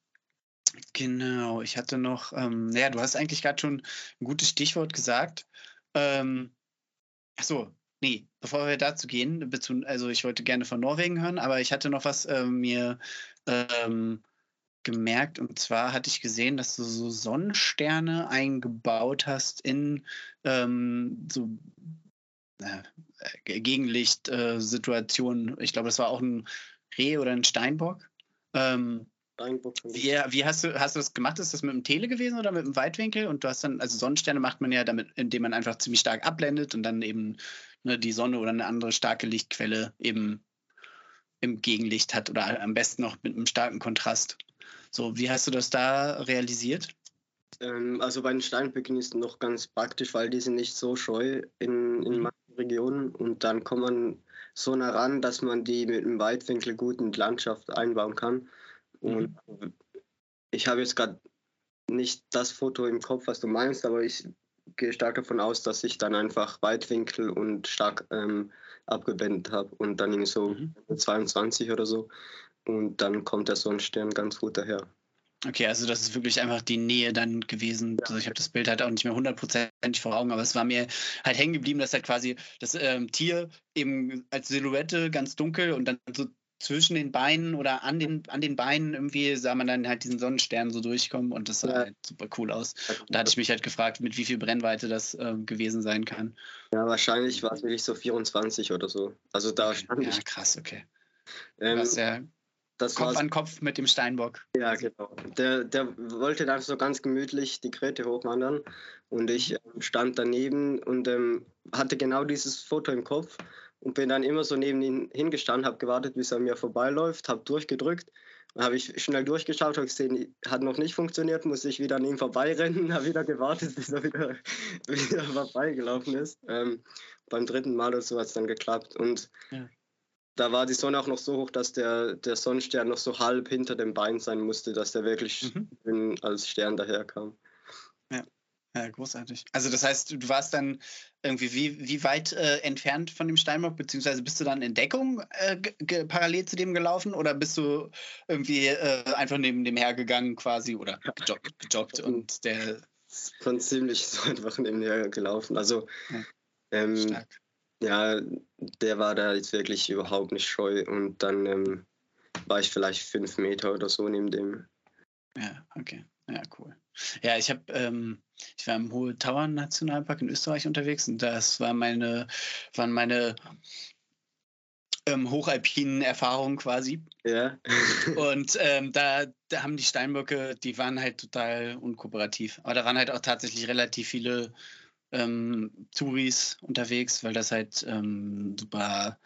genau, ich hatte noch, ähm, naja, du hast eigentlich gerade schon ein gutes Stichwort gesagt. Ähm, ach so, nee, bevor wir dazu gehen, also ich wollte gerne von Norwegen hören, aber ich hatte noch was äh, mir ähm, gemerkt und zwar hatte ich gesehen, dass du so Sonnensterne eingebaut hast in ähm, so äh, Gegenlichtsituationen. Äh, ich glaube, das war auch ein Reh oder ein Steinbock. Ähm, Steinbock. Wie, wie hast, du, hast du das gemacht? Ist das mit dem Tele gewesen oder mit dem Weitwinkel? Und du hast dann, also Sonnensterne macht man ja damit, indem man einfach ziemlich stark abblendet und dann eben ne, die Sonne oder eine andere starke Lichtquelle eben im Gegenlicht hat oder am besten noch mit einem starken Kontrast. So, wie hast du das da realisiert? Ähm, also bei den Steinböcken ist es noch ganz praktisch, weil die sind nicht so scheu in, in mhm. manchen Regionen und dann kommt man so nah ran, dass man die mit einem Weitwinkel gut in die Landschaft einbauen kann. Und mhm. ich habe jetzt gerade nicht das Foto im Kopf, was du meinst, aber ich gehe stark davon aus, dass ich dann einfach Weitwinkel und stark ähm, abgewendet habe und dann irgendwie so mhm. 22 oder so. Und dann kommt der Sonnenstern ganz gut daher. Okay, also das ist wirklich einfach die Nähe dann gewesen. Also ich habe das Bild halt auch nicht mehr hundertprozentig vor Augen, aber es war mir halt hängen geblieben, dass halt quasi das ähm, Tier eben als Silhouette ganz dunkel und dann so zwischen den Beinen oder an den, an den Beinen irgendwie sah man dann halt diesen Sonnenstern so durchkommen und das sah ja. halt super cool aus. Und da hatte ich mich halt gefragt, mit wie viel Brennweite das äh, gewesen sein kann. Ja, wahrscheinlich war es wirklich so 24 oder so. Also da stand ja, ich. krass, okay. Ähm, was ja das Kopf an Kopf mit dem Steinbock. Ja, genau. Der, der wollte dann so ganz gemütlich die Krete hochwandern und ich äh, stand daneben und ähm, hatte genau dieses Foto im Kopf und bin dann immer so neben ihn hingestanden, habe gewartet, bis er mir vorbeiläuft, habe durchgedrückt. Dann habe ich schnell durchgeschaut, habe gesehen, hat noch nicht funktioniert, muss ich wieder an ihm vorbeirennen, habe wieder gewartet, bis er wieder, wieder vorbeigelaufen ist. Ähm, beim dritten Mal oder so hat es dann geklappt. Und ja da war die Sonne auch noch so hoch, dass der, der Sonnenstern noch so halb hinter dem Bein sein musste, dass der wirklich mhm. als Stern daherkam. Ja. großartig. Also das heißt, du warst dann irgendwie wie, wie weit äh, entfernt von dem Steinbock, beziehungsweise bist du dann in Deckung äh, parallel zu dem gelaufen oder bist du irgendwie äh, einfach neben dem hergegangen quasi oder gejoggt, gejoggt und der... Von ziemlich so einfach nebenher gelaufen. Also ja. ähm, ja, der war da jetzt wirklich überhaupt nicht scheu und dann ähm, war ich vielleicht fünf Meter oder so neben dem. Ja, okay. Ja, cool. Ja, ich habe, ähm, ich war im Hohe Tauern Nationalpark in Österreich unterwegs und das war meine, waren meine ähm, hochalpinen Erfahrungen quasi. Ja. und ähm, da, da haben die Steinböcke, die waren halt total unkooperativ. Aber da waren halt auch tatsächlich relativ viele ähm, Touris unterwegs, weil das halt ähm, super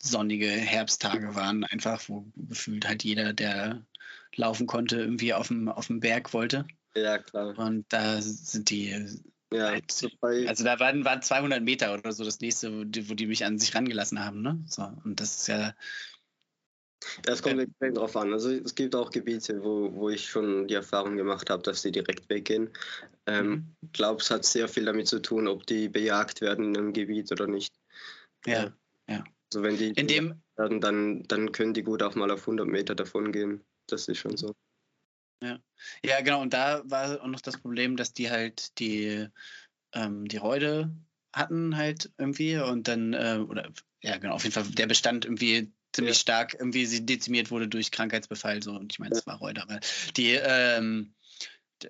sonnige Herbsttage waren, einfach, wo gefühlt halt jeder, der laufen konnte, irgendwie auf dem, auf dem Berg wollte. Ja, klar. Und da sind die. Ja, halt, also da waren, waren 200 Meter oder so das nächste, wo die, wo die mich an sich rangelassen haben. Ne? So, und das ist ja das kommt extrem drauf an. Also es gibt auch Gebiete, wo, wo ich schon die Erfahrung gemacht habe, dass die direkt weggehen. Ähm, mhm. Ich glaube, es hat sehr viel damit zu tun, ob die bejagt werden in einem Gebiet oder nicht. Ja, ja. Also wenn die in dem werden, dann, dann können die gut auch mal auf 100 Meter davon gehen. Das ist schon so. Ja, ja genau. Und da war auch noch das Problem, dass die halt die, ähm, die Räude hatten halt irgendwie und dann, äh, oder ja genau, auf jeden Fall der Bestand irgendwie ziemlich ja. stark irgendwie sie dezimiert wurde durch Krankheitsbefall. So. Und ich meine, es war Reuter, aber die ähm,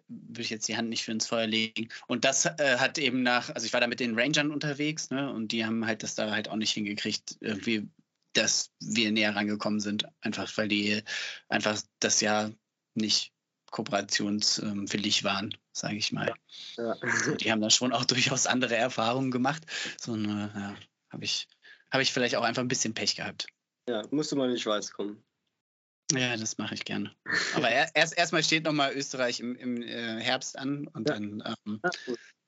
würde ich jetzt die Hand nicht für ins Feuer legen. Und das äh, hat eben nach, also ich war da mit den Rangern unterwegs, ne, und die haben halt das da halt auch nicht hingekriegt, irgendwie, dass wir näher rangekommen sind. Einfach weil die einfach das Jahr nicht kooperationswillig waren, sage ich mal. Ja. Also die haben da schon auch durchaus andere Erfahrungen gemacht. So eine, ja, habe ich, hab ich vielleicht auch einfach ein bisschen Pech gehabt. Ja, musst du mal in die Schweiz kommen. Ja, das mache ich gerne. Aber erst erstmal steht nochmal Österreich im, im äh, Herbst an und ja. dann. Ähm,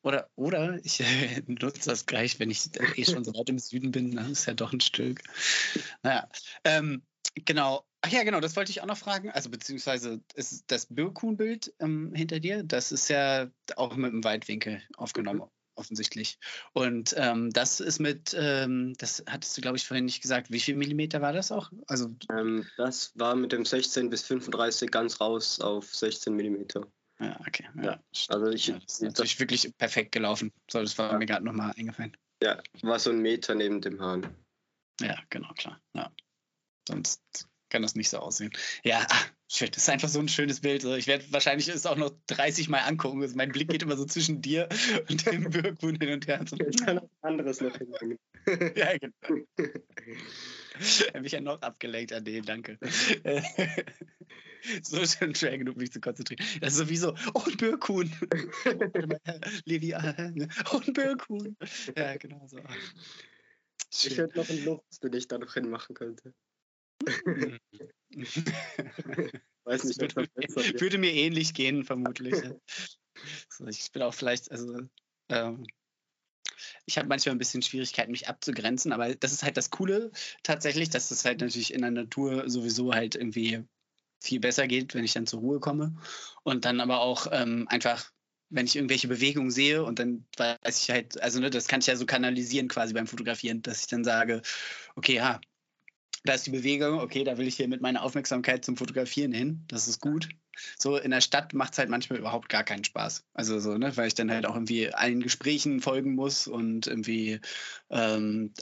oder, oder ich äh, nutze das gleich, wenn ich eh schon so weit im Süden bin. Das ist ja doch ein Stück. Naja. Ähm, genau. Ach ja, genau, das wollte ich auch noch fragen. Also, beziehungsweise ist das Birkhuhn-Bild ähm, hinter dir, das ist ja auch mit einem Weitwinkel aufgenommen. Mhm offensichtlich. Und ähm, das ist mit, ähm, das hattest du, glaube ich, vorhin nicht gesagt. Wie viel Millimeter war das auch? Also ähm, das war mit dem 16 bis 35 ganz raus auf 16 Millimeter. Ja, okay. Ja. ja. Also ich, ja, das ist natürlich das, wirklich perfekt gelaufen. So, das war ja. mir gerade nochmal eingefallen. Ja, war so ein Meter neben dem Hahn. Ja, genau, klar. Ja. Sonst kann das nicht so aussehen. Ja, Shit, das ist einfach so ein schönes Bild. Ich werde wahrscheinlich es auch noch 30 Mal angucken. Also mein Blick geht immer so zwischen dir und dem Birkhuhn hin und her. Ich kann auch anderes noch hinlangen. ja, genau. Habe ich ja noch abgelenkt an dem, danke. so schön schwer genug, mich zu konzentrieren. Das ist sowieso, oh, ein Birkhuhn. Levi, oh, ein Birkhuhn. Ja, genau so. Ich hätte noch ein Loch, das ich da noch hinmachen könnte. Mhm. Weiß nicht, würde, würde, mir ähnlich gehen, vermutlich. so, ich bin auch vielleicht, also ähm, ich habe manchmal ein bisschen Schwierigkeiten, mich abzugrenzen, aber das ist halt das Coole tatsächlich, dass es halt natürlich in der Natur sowieso halt irgendwie viel besser geht, wenn ich dann zur Ruhe komme. Und dann aber auch ähm, einfach, wenn ich irgendwelche Bewegungen sehe und dann weiß ich halt, also ne, das kann ich ja so kanalisieren quasi beim Fotografieren, dass ich dann sage, okay, ja, da ist die Bewegung, okay, da will ich hier mit meiner Aufmerksamkeit zum Fotografieren hin, das ist gut. So in der Stadt macht es halt manchmal überhaupt gar keinen Spaß. Also so, ne, weil ich dann halt auch irgendwie allen Gesprächen folgen muss und irgendwie ähm,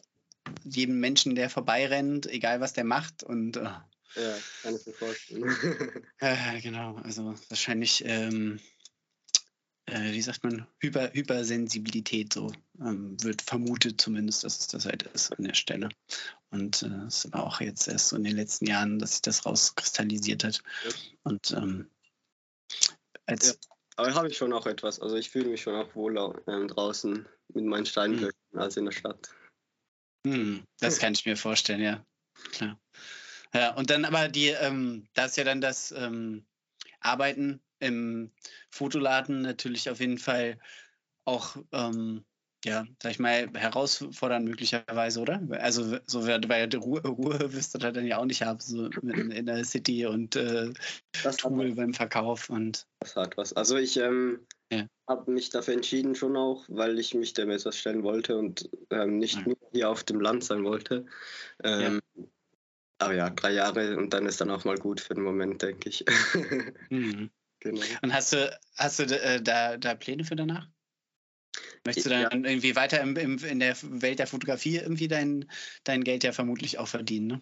jedem Menschen, der vorbeirennt, egal was der macht und äh, ja, kann ich mir vorstellen. äh, genau, also wahrscheinlich ähm, äh, wie sagt man, Hyper, Hypersensibilität so ähm, wird vermutet zumindest, dass es das halt ist an der Stelle. Und äh, es äh, war auch jetzt erst so in den letzten Jahren, dass sich das rauskristallisiert hat. Ja. Und ähm, als ja. Aber habe ich schon auch etwas. Also ich fühle mich schon auch wohler ähm, draußen mit meinen Steinblöcken hm. als in der Stadt. Hm, das kann ich mir vorstellen, ja. Klar. Ja, und dann aber die, ähm, da ist ja dann das ähm, Arbeiten im Fotoladen natürlich auf jeden Fall auch, ähm, ja, sag ich mal, herausfordernd möglicherweise, oder? Also so der Ruhe, Ruhe wirst du da dann ja auch nicht haben, so in, in der City und äh, Tool beim Verkauf und. Das hat was. Also ich ähm, ja. habe mich dafür entschieden schon auch, weil ich mich dem etwas stellen wollte und ähm, nicht ja. nur hier auf dem Land sein wollte. Ähm, ja. Aber ja, drei Jahre und dann ist dann auch mal gut für den Moment, denke ich. Mhm. Genau. Und hast du, hast du äh, da, da Pläne für danach? Möchtest du dann ja. irgendwie weiter im, im, in der Welt der Fotografie irgendwie dein, dein Geld ja vermutlich auch verdienen, ne?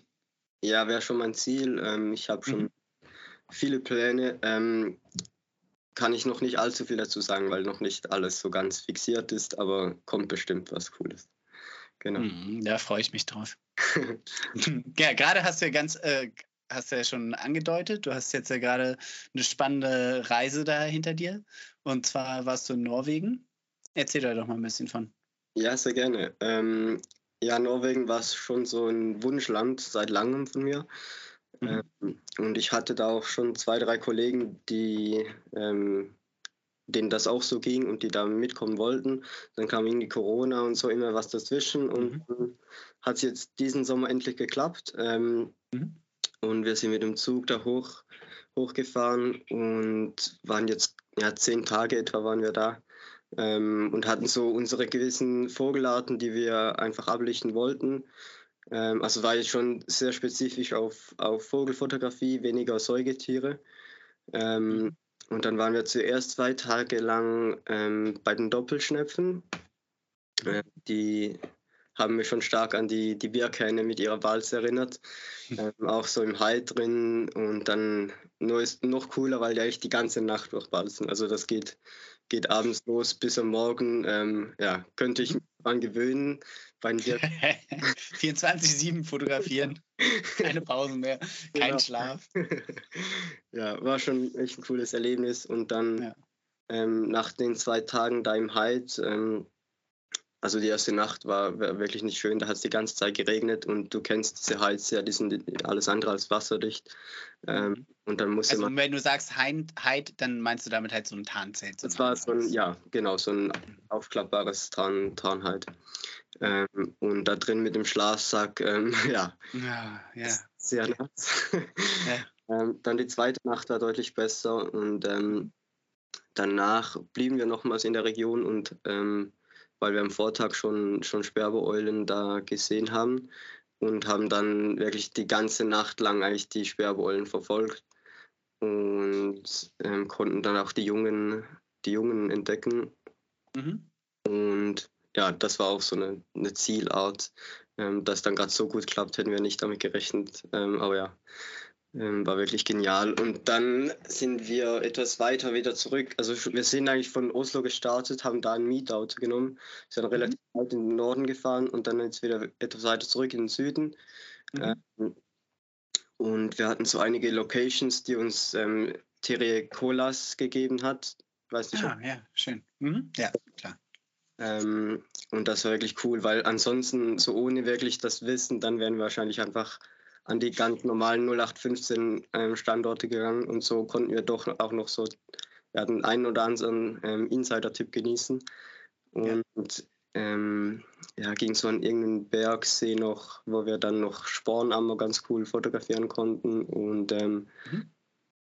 Ja, wäre schon mein Ziel. Ähm, ich habe schon mhm. viele Pläne. Ähm, kann ich noch nicht allzu viel dazu sagen, weil noch nicht alles so ganz fixiert ist, aber kommt bestimmt was Cooles. Genau. Mhm, da freue ich mich drauf. ja, gerade hast du ja ganz, äh, hast du ja schon angedeutet. Du hast jetzt ja gerade eine spannende Reise da hinter dir. Und zwar warst du in Norwegen. Erzähl da doch mal ein bisschen von. Ja, sehr gerne. Ähm, ja, Norwegen war schon so ein Wunschland seit langem von mir. Mhm. Ähm, und ich hatte da auch schon zwei, drei Kollegen, die ähm, denen das auch so ging und die da mitkommen wollten. Dann kam irgendwie Corona und so immer was dazwischen und mhm. hat es jetzt diesen Sommer endlich geklappt. Ähm, mhm. Und wir sind mit dem Zug da hoch, hochgefahren und waren jetzt, ja, zehn Tage etwa waren wir da. Ähm, und hatten so unsere gewissen Vogelarten, die wir einfach ablichten wollten. Ähm, also war ich schon sehr spezifisch auf, auf Vogelfotografie, weniger Säugetiere. Ähm, mhm. und dann waren wir zuerst zwei Tage lang ähm, bei den Doppelschnepfen. Äh, die haben mich schon stark an die, die Bierkähne mit ihrer Walze erinnert. Ähm, auch so im Hai drin und dann nur ist noch cooler, weil die eigentlich die ganze Nacht durchbalzen. Also das geht, geht abends los bis am Morgen. Ähm, ja, könnte ich mich daran gewöhnen. 24-7 fotografieren, keine Pausen mehr, kein genau. Schlaf. ja, war schon echt ein cooles Erlebnis. Und dann ja. ähm, nach den zwei Tagen da im Heid ähm, also die erste Nacht war wirklich nicht schön. Da hat es die ganze Zeit geregnet und du kennst diese Heiz ja, die sind alles andere als wasserdicht. Ähm, mhm. und dann musste also, man. Wenn du sagst Heid, dann meinst du damit halt so ein Tarnzelt. So das war so ein, ja, genau, so ein aufklappbares Tarn, Tarnheit. Ähm, und da drin mit dem Schlafsack, ähm, ja. Ja, ja. Sehr nass. Ja. ähm, dann die zweite Nacht war deutlich besser und ähm, danach blieben wir nochmals in der Region und ähm, weil wir am Vortag schon, schon Sperbeeulen da gesehen haben und haben dann wirklich die ganze Nacht lang eigentlich die Sperbeeulen verfolgt und ähm, konnten dann auch die Jungen, die Jungen entdecken. Mhm. Und ja, das war auch so eine, eine Zielart. Ähm, dass dann gerade so gut klappt, hätten wir nicht damit gerechnet. Ähm, aber ja, war wirklich genial. Und dann sind wir etwas weiter wieder zurück. Also wir sind eigentlich von Oslo gestartet, haben da ein Mietauto genommen, sind mhm. relativ weit in den Norden gefahren und dann jetzt wieder etwas weiter zurück in den Süden. Mhm. Ähm, und wir hatten so einige Locations, die uns ähm, Terje Kolas gegeben hat. Weiß nicht, ah, ja, schön. Mhm. Ja, klar. Ähm, und das war wirklich cool, weil ansonsten so ohne wirklich das Wissen, dann wären wir wahrscheinlich einfach an die ganz normalen 0815 ähm, Standorte gegangen und so konnten wir doch auch noch so, wir hatten einen oder anderen ähm, Insider-Tipp genießen und ja. Ähm, ja, ging so an irgendeinen Bergsee noch, wo wir dann noch Spornammer ganz cool fotografieren konnten und ähm, mhm.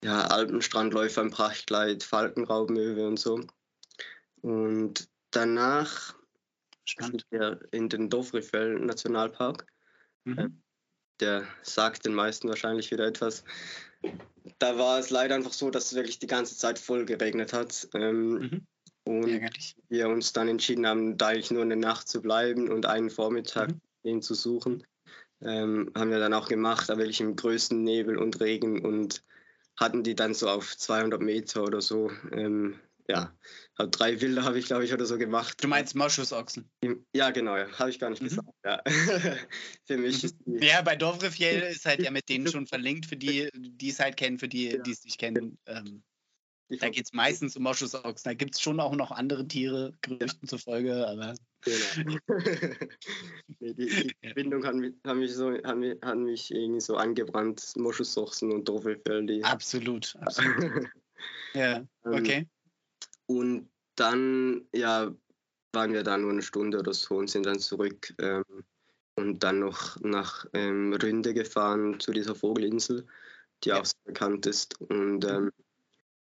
ja, Alpenstrandläufer im Prachtkleid, Falkenraubmöwe und so. Und danach Spannend. sind wir in den Dovrefell Nationalpark. Mhm. Der sagt den meisten wahrscheinlich wieder etwas. Da war es leider einfach so, dass es wirklich die ganze Zeit voll geregnet hat. Ähm, mhm. Und Ärgerlich. wir uns dann entschieden haben, da eigentlich nur eine Nacht zu bleiben und einen Vormittag mhm. ihn zu suchen. Ähm, haben wir dann auch gemacht, da wirklich im größten Nebel und Regen und hatten die dann so auf 200 Meter oder so ähm, ja, drei Bilder habe ich, glaube ich, oder so gemacht. Du meinst Moschusochsen? Ja, genau, ja. habe ich gar nicht mhm. gesagt. Ja. für mich mhm. ist die ja, bei Dovrefjell ist halt ja mit denen schon verlinkt, für die, die es halt kennen, für die, ja. die es nicht kennen. Ähm, da geht es meistens um Moschusochsen. Da gibt es schon auch noch andere Tiere, Gerüchten zufolge, aber. Genau. die, die Verbindung hat mich, hat mich, so, hat mich, hat mich irgendwie so angebrannt, Moschusochsen und Dovrefjell. Absolut, absolut. ja, ähm, okay. Und dann, ja, waren wir da nur eine Stunde oder so und sind dann zurück ähm, und dann noch nach ähm, Ründe gefahren zu dieser Vogelinsel, die ja. auch sehr bekannt ist. Und ähm,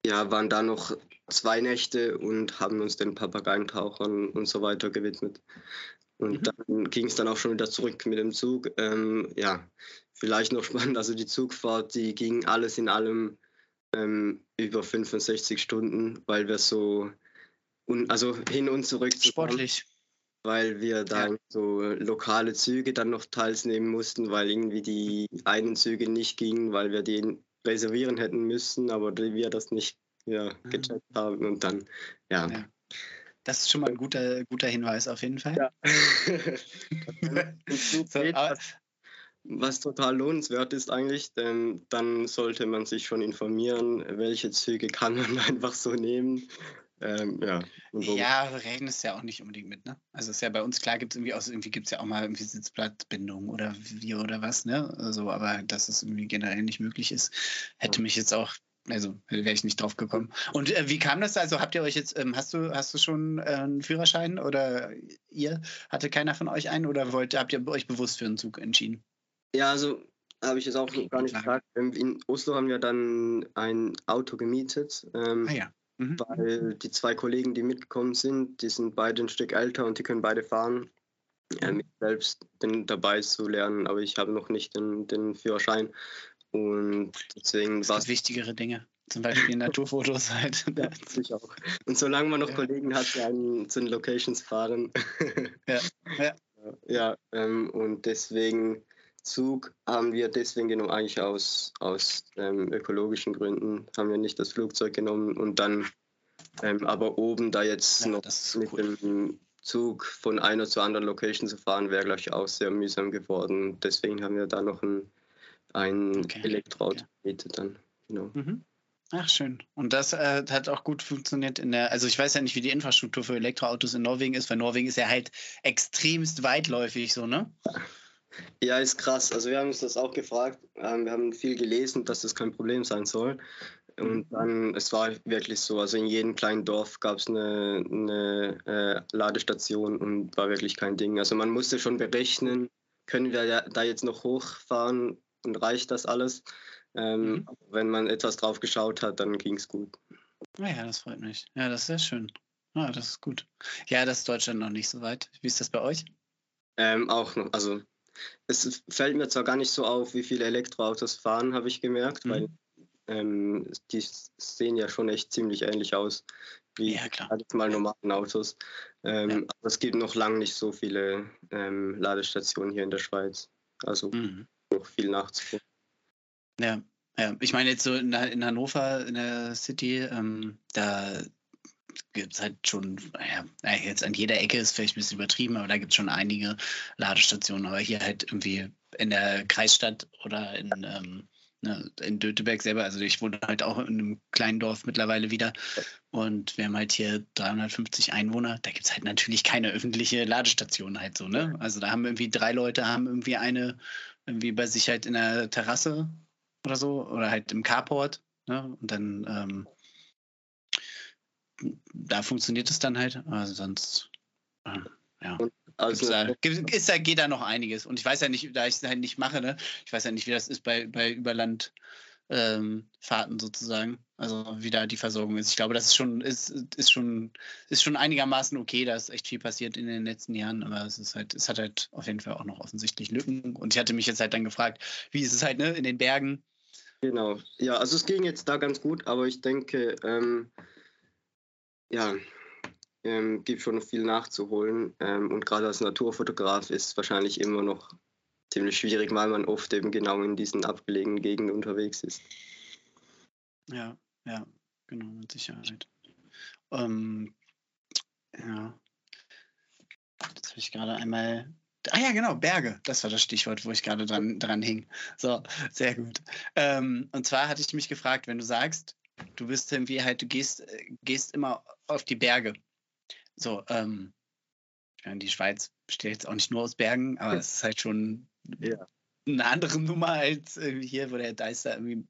ja, waren da noch zwei Nächte und haben uns den Papageientauchern und so weiter gewidmet. Und mhm. dann ging es dann auch schon wieder zurück mit dem Zug. Ähm, ja, vielleicht noch spannend, also die Zugfahrt, die ging alles in allem ähm, über 65 Stunden, weil wir so, un, also hin und zurück. Sportlich. Weil wir dann ja. so lokale Züge dann noch teils nehmen mussten, weil irgendwie die einen Züge nicht gingen, weil wir den reservieren hätten müssen, aber wir das nicht ja, ah. gecheckt mhm. haben und dann, ja. ja. Das ist schon mal ein guter, guter Hinweis auf jeden Fall. Ja. so, aber, was total lohnenswert ist eigentlich, denn dann sollte man sich schon informieren, welche Züge kann man einfach so nehmen. Ähm, ja, ja, reden ist ja auch nicht unbedingt mit, ne? Also ist ja bei uns klar, gibt es irgendwie auch irgendwie gibt es ja auch mal irgendwie Sitzplatzbindung oder wie oder was, ne? Also, aber dass es irgendwie generell nicht möglich ist, hätte mich jetzt auch, also wäre ich nicht drauf gekommen. Und äh, wie kam das? Also habt ihr euch jetzt, ähm, hast du, hast du schon äh, einen Führerschein oder ihr? Hatte keiner von euch einen oder wollt, habt ihr euch bewusst für einen Zug entschieden? Ja, also habe ich jetzt auch okay, gar nicht gefragt. Ähm, in Oslo haben wir dann ein Auto gemietet, ähm, ah, ja. mhm. weil die zwei Kollegen, die mitgekommen sind, die sind beide ein Stück älter und die können beide fahren. Mhm. Ähm, selbst den dabei zu lernen, aber ich habe noch nicht den, den Führerschein. Und deswegen war es. wichtigere Dinge. Zum Beispiel Naturfotos halt. ja, ich auch. Und solange man noch ja. Kollegen hat, die einen zu den Locations fahren. ja, ja. ja ähm, und deswegen Zug haben wir deswegen genommen, eigentlich aus, aus ähm, ökologischen Gründen, haben wir nicht das Flugzeug genommen und dann ähm, aber oben da jetzt ja, noch mit cool. dem Zug von einer zur anderen Location zu fahren, wäre, glaube ich, auch sehr mühsam geworden. Deswegen haben wir da noch ein, ein okay. Elektroauto gemietet dann. Genau. Mhm. Ach, schön. Und das äh, hat auch gut funktioniert in der, also ich weiß ja nicht, wie die Infrastruktur für Elektroautos in Norwegen ist, weil Norwegen ist ja halt extremst weitläufig, so, ne? Ja, ist krass. Also wir haben uns das auch gefragt. Ähm, wir haben viel gelesen, dass das kein Problem sein soll. Und dann, es war wirklich so, also in jedem kleinen Dorf gab es eine, eine äh, Ladestation und war wirklich kein Ding. Also man musste schon berechnen, können wir da jetzt noch hochfahren und reicht das alles? Ähm, mhm. Wenn man etwas drauf geschaut hat, dann ging es gut. Naja, ah das freut mich. Ja, das ist sehr schön. Ja, das ist gut. Ja, das ist Deutschland noch nicht so weit. Wie ist das bei euch? Ähm, auch noch. Also es fällt mir zwar gar nicht so auf, wie viele Elektroautos fahren, habe ich gemerkt, mhm. weil ähm, die sehen ja schon echt ziemlich ähnlich aus wie ja, klar. mal normalen Autos. Ähm, ja. Aber es gibt noch lange nicht so viele ähm, Ladestationen hier in der Schweiz. Also mhm. noch viel nachzuholen. Ja, ja. Ich meine jetzt so in, in Hannover, in der City, ähm, da gibt es halt schon, naja, jetzt an jeder Ecke ist vielleicht ein bisschen übertrieben, aber da gibt es schon einige Ladestationen. Aber hier halt irgendwie in der Kreisstadt oder in, ähm, ne, in Döteberg selber, also ich wohne halt auch in einem kleinen Dorf mittlerweile wieder und wir haben halt hier 350 Einwohner, da gibt es halt natürlich keine öffentliche Ladestation halt so, ne? Also da haben irgendwie drei Leute, haben irgendwie eine irgendwie bei sich halt in der Terrasse oder so oder halt im Carport, ne? Und dann ähm, da funktioniert es dann halt, also sonst äh, ja. Also, da, ist da, geht da noch einiges. Und ich weiß ja nicht, da ich es halt nicht mache, ne? ich weiß ja nicht, wie das ist bei, bei Überlandfahrten ähm, sozusagen. Also wie da die Versorgung ist. Ich glaube, das ist schon, ist, ist schon, ist schon einigermaßen okay. Da ist echt viel passiert in den letzten Jahren, aber es ist halt, es hat halt auf jeden Fall auch noch offensichtlich Lücken. Und ich hatte mich jetzt halt dann gefragt, wie ist es halt, ne, in den Bergen? Genau, ja, also es ging jetzt da ganz gut, aber ich denke, ähm, ja, ähm, gibt schon viel nachzuholen. Ähm, und gerade als Naturfotograf ist es wahrscheinlich immer noch ziemlich schwierig, weil man oft eben genau in diesen abgelegenen Gegenden unterwegs ist. Ja, ja, genau, mit Sicherheit. Ähm, ja. Jetzt habe ich gerade einmal. Ah ja, genau, Berge. Das war das Stichwort, wo ich gerade dran, dran hing. So, sehr gut. Ähm, und zwar hatte ich mich gefragt, wenn du sagst, du bist irgendwie halt, du gehst, äh, gehst immer auf die Berge. So, ähm, die Schweiz besteht jetzt auch nicht nur aus Bergen, aber es ist halt schon ja. eine andere Nummer als hier, wo der Deister irgendwie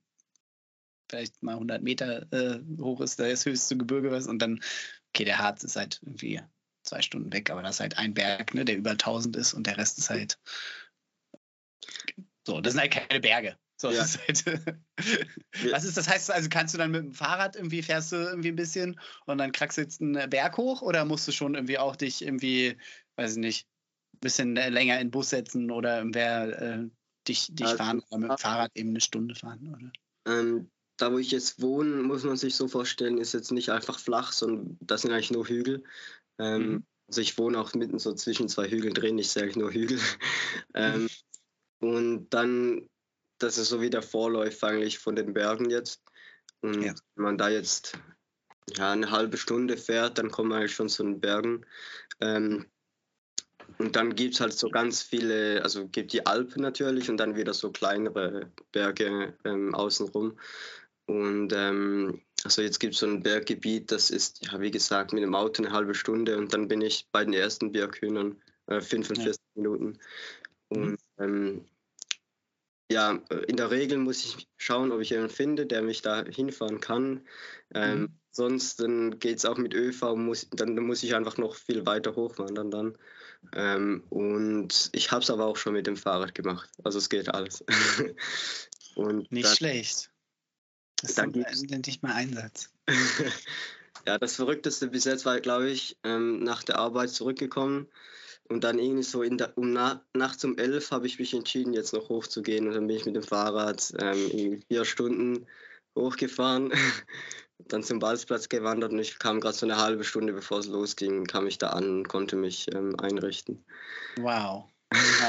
vielleicht mal 100 Meter äh, hoch ist, das höchste Gebirge was und dann, okay, der Harz ist halt irgendwie zwei Stunden weg, aber das ist halt ein Berg, ne, der über 1000 ist und der Rest ist halt so, das sind halt keine Berge. So, ja. halt, was ist das heißt? Also kannst du dann mit dem Fahrrad irgendwie fährst du irgendwie ein bisschen und dann kraxelst du einen Berg hoch oder musst du schon irgendwie auch dich irgendwie, weiß ich nicht, ein bisschen länger in den Bus setzen oder wer äh, dich, dich also, fahren oder mit dem Fahrrad eben eine Stunde fahren, oder? Ähm, da wo ich jetzt wohne, muss man sich so vorstellen, ist jetzt nicht einfach flach, sondern das sind eigentlich nur Hügel. Ähm, mhm. Also ich wohne auch mitten so zwischen zwei Hügeln drin, ich sehe nur Hügel. ähm, und dann das ist so wie der Vorläufer eigentlich von den Bergen jetzt. Und ja. wenn man da jetzt ja, eine halbe Stunde fährt, dann kommt man eigentlich schon zu den Bergen. Ähm, und dann gibt es halt so ganz viele, also gibt die Alpen natürlich und dann wieder so kleinere Berge ähm, außenrum. Und ähm, also jetzt gibt es so ein Berggebiet, das ist, ja, wie gesagt, mit dem Auto eine halbe Stunde und dann bin ich bei den ersten Berghühnern, äh, 45 ja. Minuten. Und mhm ja, äh, in der Regel muss ich schauen, ob ich jemanden finde, der mich da hinfahren kann. Ähm, mhm. Sonst geht es auch mit ÖV, muss, dann muss ich einfach noch viel weiter hochwandern dann. Ähm, und ich habe es aber auch schon mit dem Fahrrad gemacht. Also es geht alles. und Nicht dann, schlecht. Das ist dann endlich mal Einsatz. ja, das Verrückteste bis jetzt war, glaube ich, ähm, nach der Arbeit zurückgekommen und dann irgendwie so in der, um na, nachts um elf habe ich mich entschieden, jetzt noch hochzugehen. Und dann bin ich mit dem Fahrrad ähm, vier Stunden hochgefahren, dann zum Balzplatz gewandert und ich kam gerade so eine halbe Stunde, bevor es losging, kam ich da an und konnte mich ähm, einrichten. Wow.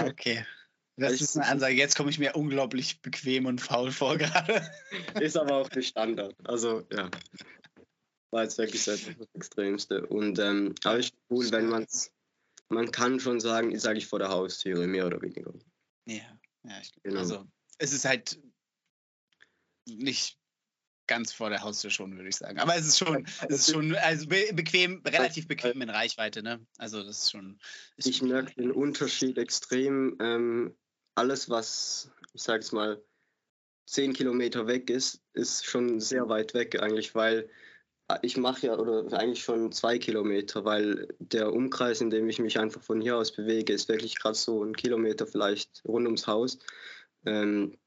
Okay. Das ist eine Ansage. Jetzt komme ich mir unglaublich bequem und faul vor gerade. Ist aber auch der Standard. Also ja. War jetzt wirklich das Extremste. Und ähm, aber ist cool, wenn man es man kann schon sagen, sage ich vor der Haustüre, mehr oder weniger. Ja, ja ich, genau. also es ist halt nicht ganz vor der Haustür schon, würde ich sagen. Aber es ist schon, es ist schon also be bequem, relativ bequem in Reichweite, ne? Also das ist schon. Ist ich merke den Unterschied extrem. Ähm, alles, was, ich sage es mal, zehn Kilometer weg ist, ist schon sehr weit weg eigentlich, weil ich mache ja oder eigentlich schon zwei Kilometer, weil der Umkreis, in dem ich mich einfach von hier aus bewege, ist wirklich gerade so ein Kilometer vielleicht rund ums Haus. Ähm,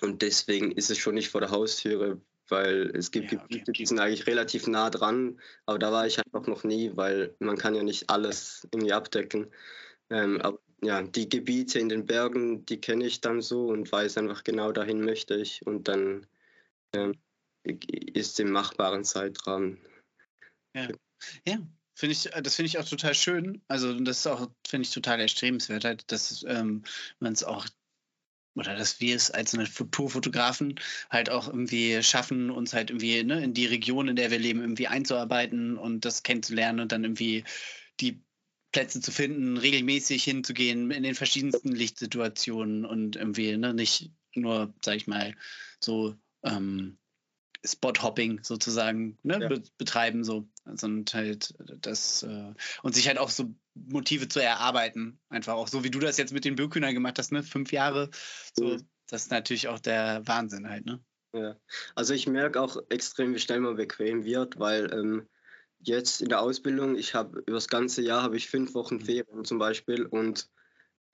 und deswegen ist es schon nicht vor der Haustüre, weil es gibt ja, okay, Gebiete, die sind eigentlich relativ nah dran, aber da war ich einfach noch nie, weil man kann ja nicht alles irgendwie abdecken. Ähm, aber ja, die Gebiete in den Bergen, die kenne ich dann so und weiß einfach genau dahin möchte ich und dann ähm, ist im machbaren Zeitrahmen. Ja, ja. Finde ich, das finde ich auch total schön. Also, das ist auch, finde ich, total erstrebenswert, halt, dass ähm, man es auch oder dass wir es als Naturfotografen halt auch irgendwie schaffen, uns halt irgendwie ne, in die Region, in der wir leben, irgendwie einzuarbeiten und das kennenzulernen und dann irgendwie die Plätze zu finden, regelmäßig hinzugehen in den verschiedensten Lichtsituationen und irgendwie ne, nicht nur, sag ich mal, so ähm, Spot-Hopping sozusagen ne, ja. be betreiben, so, und halt das äh, und sich halt auch so Motive zu erarbeiten, einfach auch so wie du das jetzt mit den Bökühnern gemacht hast, ne, fünf Jahre, so, mhm. das ist natürlich auch der Wahnsinn halt, ne. Ja, also ich merke auch extrem, wie schnell man bequem wird, weil ähm, jetzt in der Ausbildung, ich habe über das ganze Jahr habe ich fünf Wochen mhm. Ferien zum Beispiel und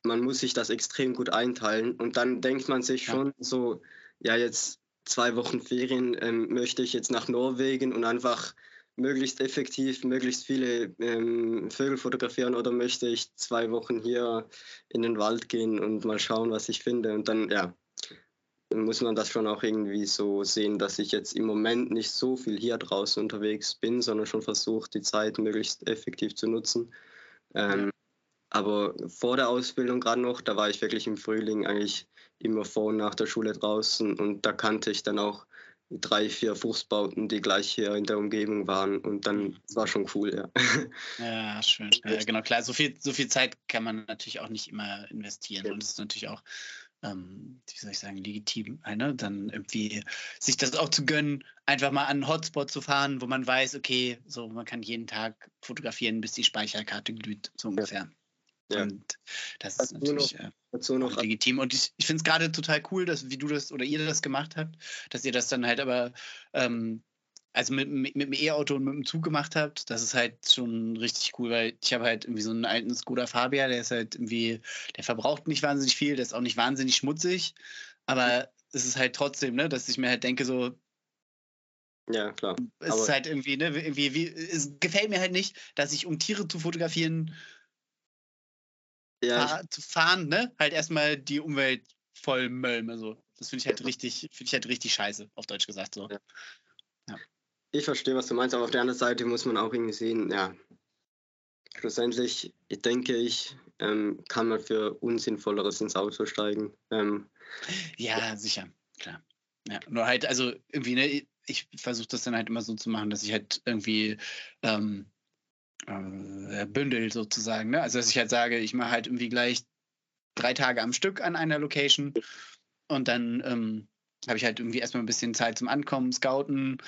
man muss sich das extrem gut einteilen und dann denkt man sich schon ja. so, ja jetzt zwei Wochen Ferien ähm, möchte ich jetzt nach Norwegen und einfach möglichst effektiv möglichst viele ähm, Vögel fotografieren oder möchte ich zwei Wochen hier in den Wald gehen und mal schauen, was ich finde und dann ja muss man das schon auch irgendwie so sehen, dass ich jetzt im Moment nicht so viel hier draußen unterwegs bin, sondern schon versuche, die Zeit möglichst effektiv zu nutzen. Ähm, aber vor der Ausbildung gerade noch, da war ich wirklich im Frühling eigentlich immer vor und nach der Schule draußen und da kannte ich dann auch drei, vier Fuchsbauten, die gleich hier in der Umgebung waren und dann das war schon cool, ja. Ja, schön. Ja, genau, klar, so viel, so viel Zeit kann man natürlich auch nicht immer investieren ja. und es ist natürlich auch ähm, wie soll ich sagen, legitim, ne? dann irgendwie sich das auch zu gönnen, einfach mal an einen Hotspot zu fahren, wo man weiß, okay, so man kann jeden Tag fotografieren, bis die Speicherkarte glüht, so ungefähr. Ja. Und das ist natürlich noch, äh, noch legitim. Und ich, ich finde es gerade total cool, dass wie du das oder ihr das gemacht habt, dass ihr das dann halt aber ähm, also mit, mit, mit dem E-Auto und mit dem Zug gemacht habt, das ist halt schon richtig cool, weil ich habe halt irgendwie so einen alten Skoda Fabia, der ist halt irgendwie, der verbraucht nicht wahnsinnig viel, der ist auch nicht wahnsinnig schmutzig, aber es ist halt trotzdem, ne, dass ich mir halt denke, so. Ja, klar. Es aber ist halt irgendwie, ne, irgendwie, wie, es gefällt mir halt nicht, dass ich, um Tiere zu fotografieren, ja, fahr, zu fahren, ne, halt erstmal die Umwelt voll mölme, so. Das finde ich halt richtig, finde ich halt richtig scheiße, auf Deutsch gesagt, so. Ja. ja ich verstehe, was du meinst, aber auf der anderen Seite muss man auch irgendwie sehen, ja, schlussendlich, ich denke ich, ähm, kann man für Unsinnvolleres ins Auto steigen. Ähm, ja, sicher, klar. Ja, nur halt, also irgendwie, ne, ich versuche das dann halt immer so zu machen, dass ich halt irgendwie ähm, äh, bündel sozusagen, ne? Also dass ich halt sage, ich mache halt irgendwie gleich drei Tage am Stück an einer Location und dann ähm, habe ich halt irgendwie erstmal ein bisschen Zeit zum Ankommen, Scouten,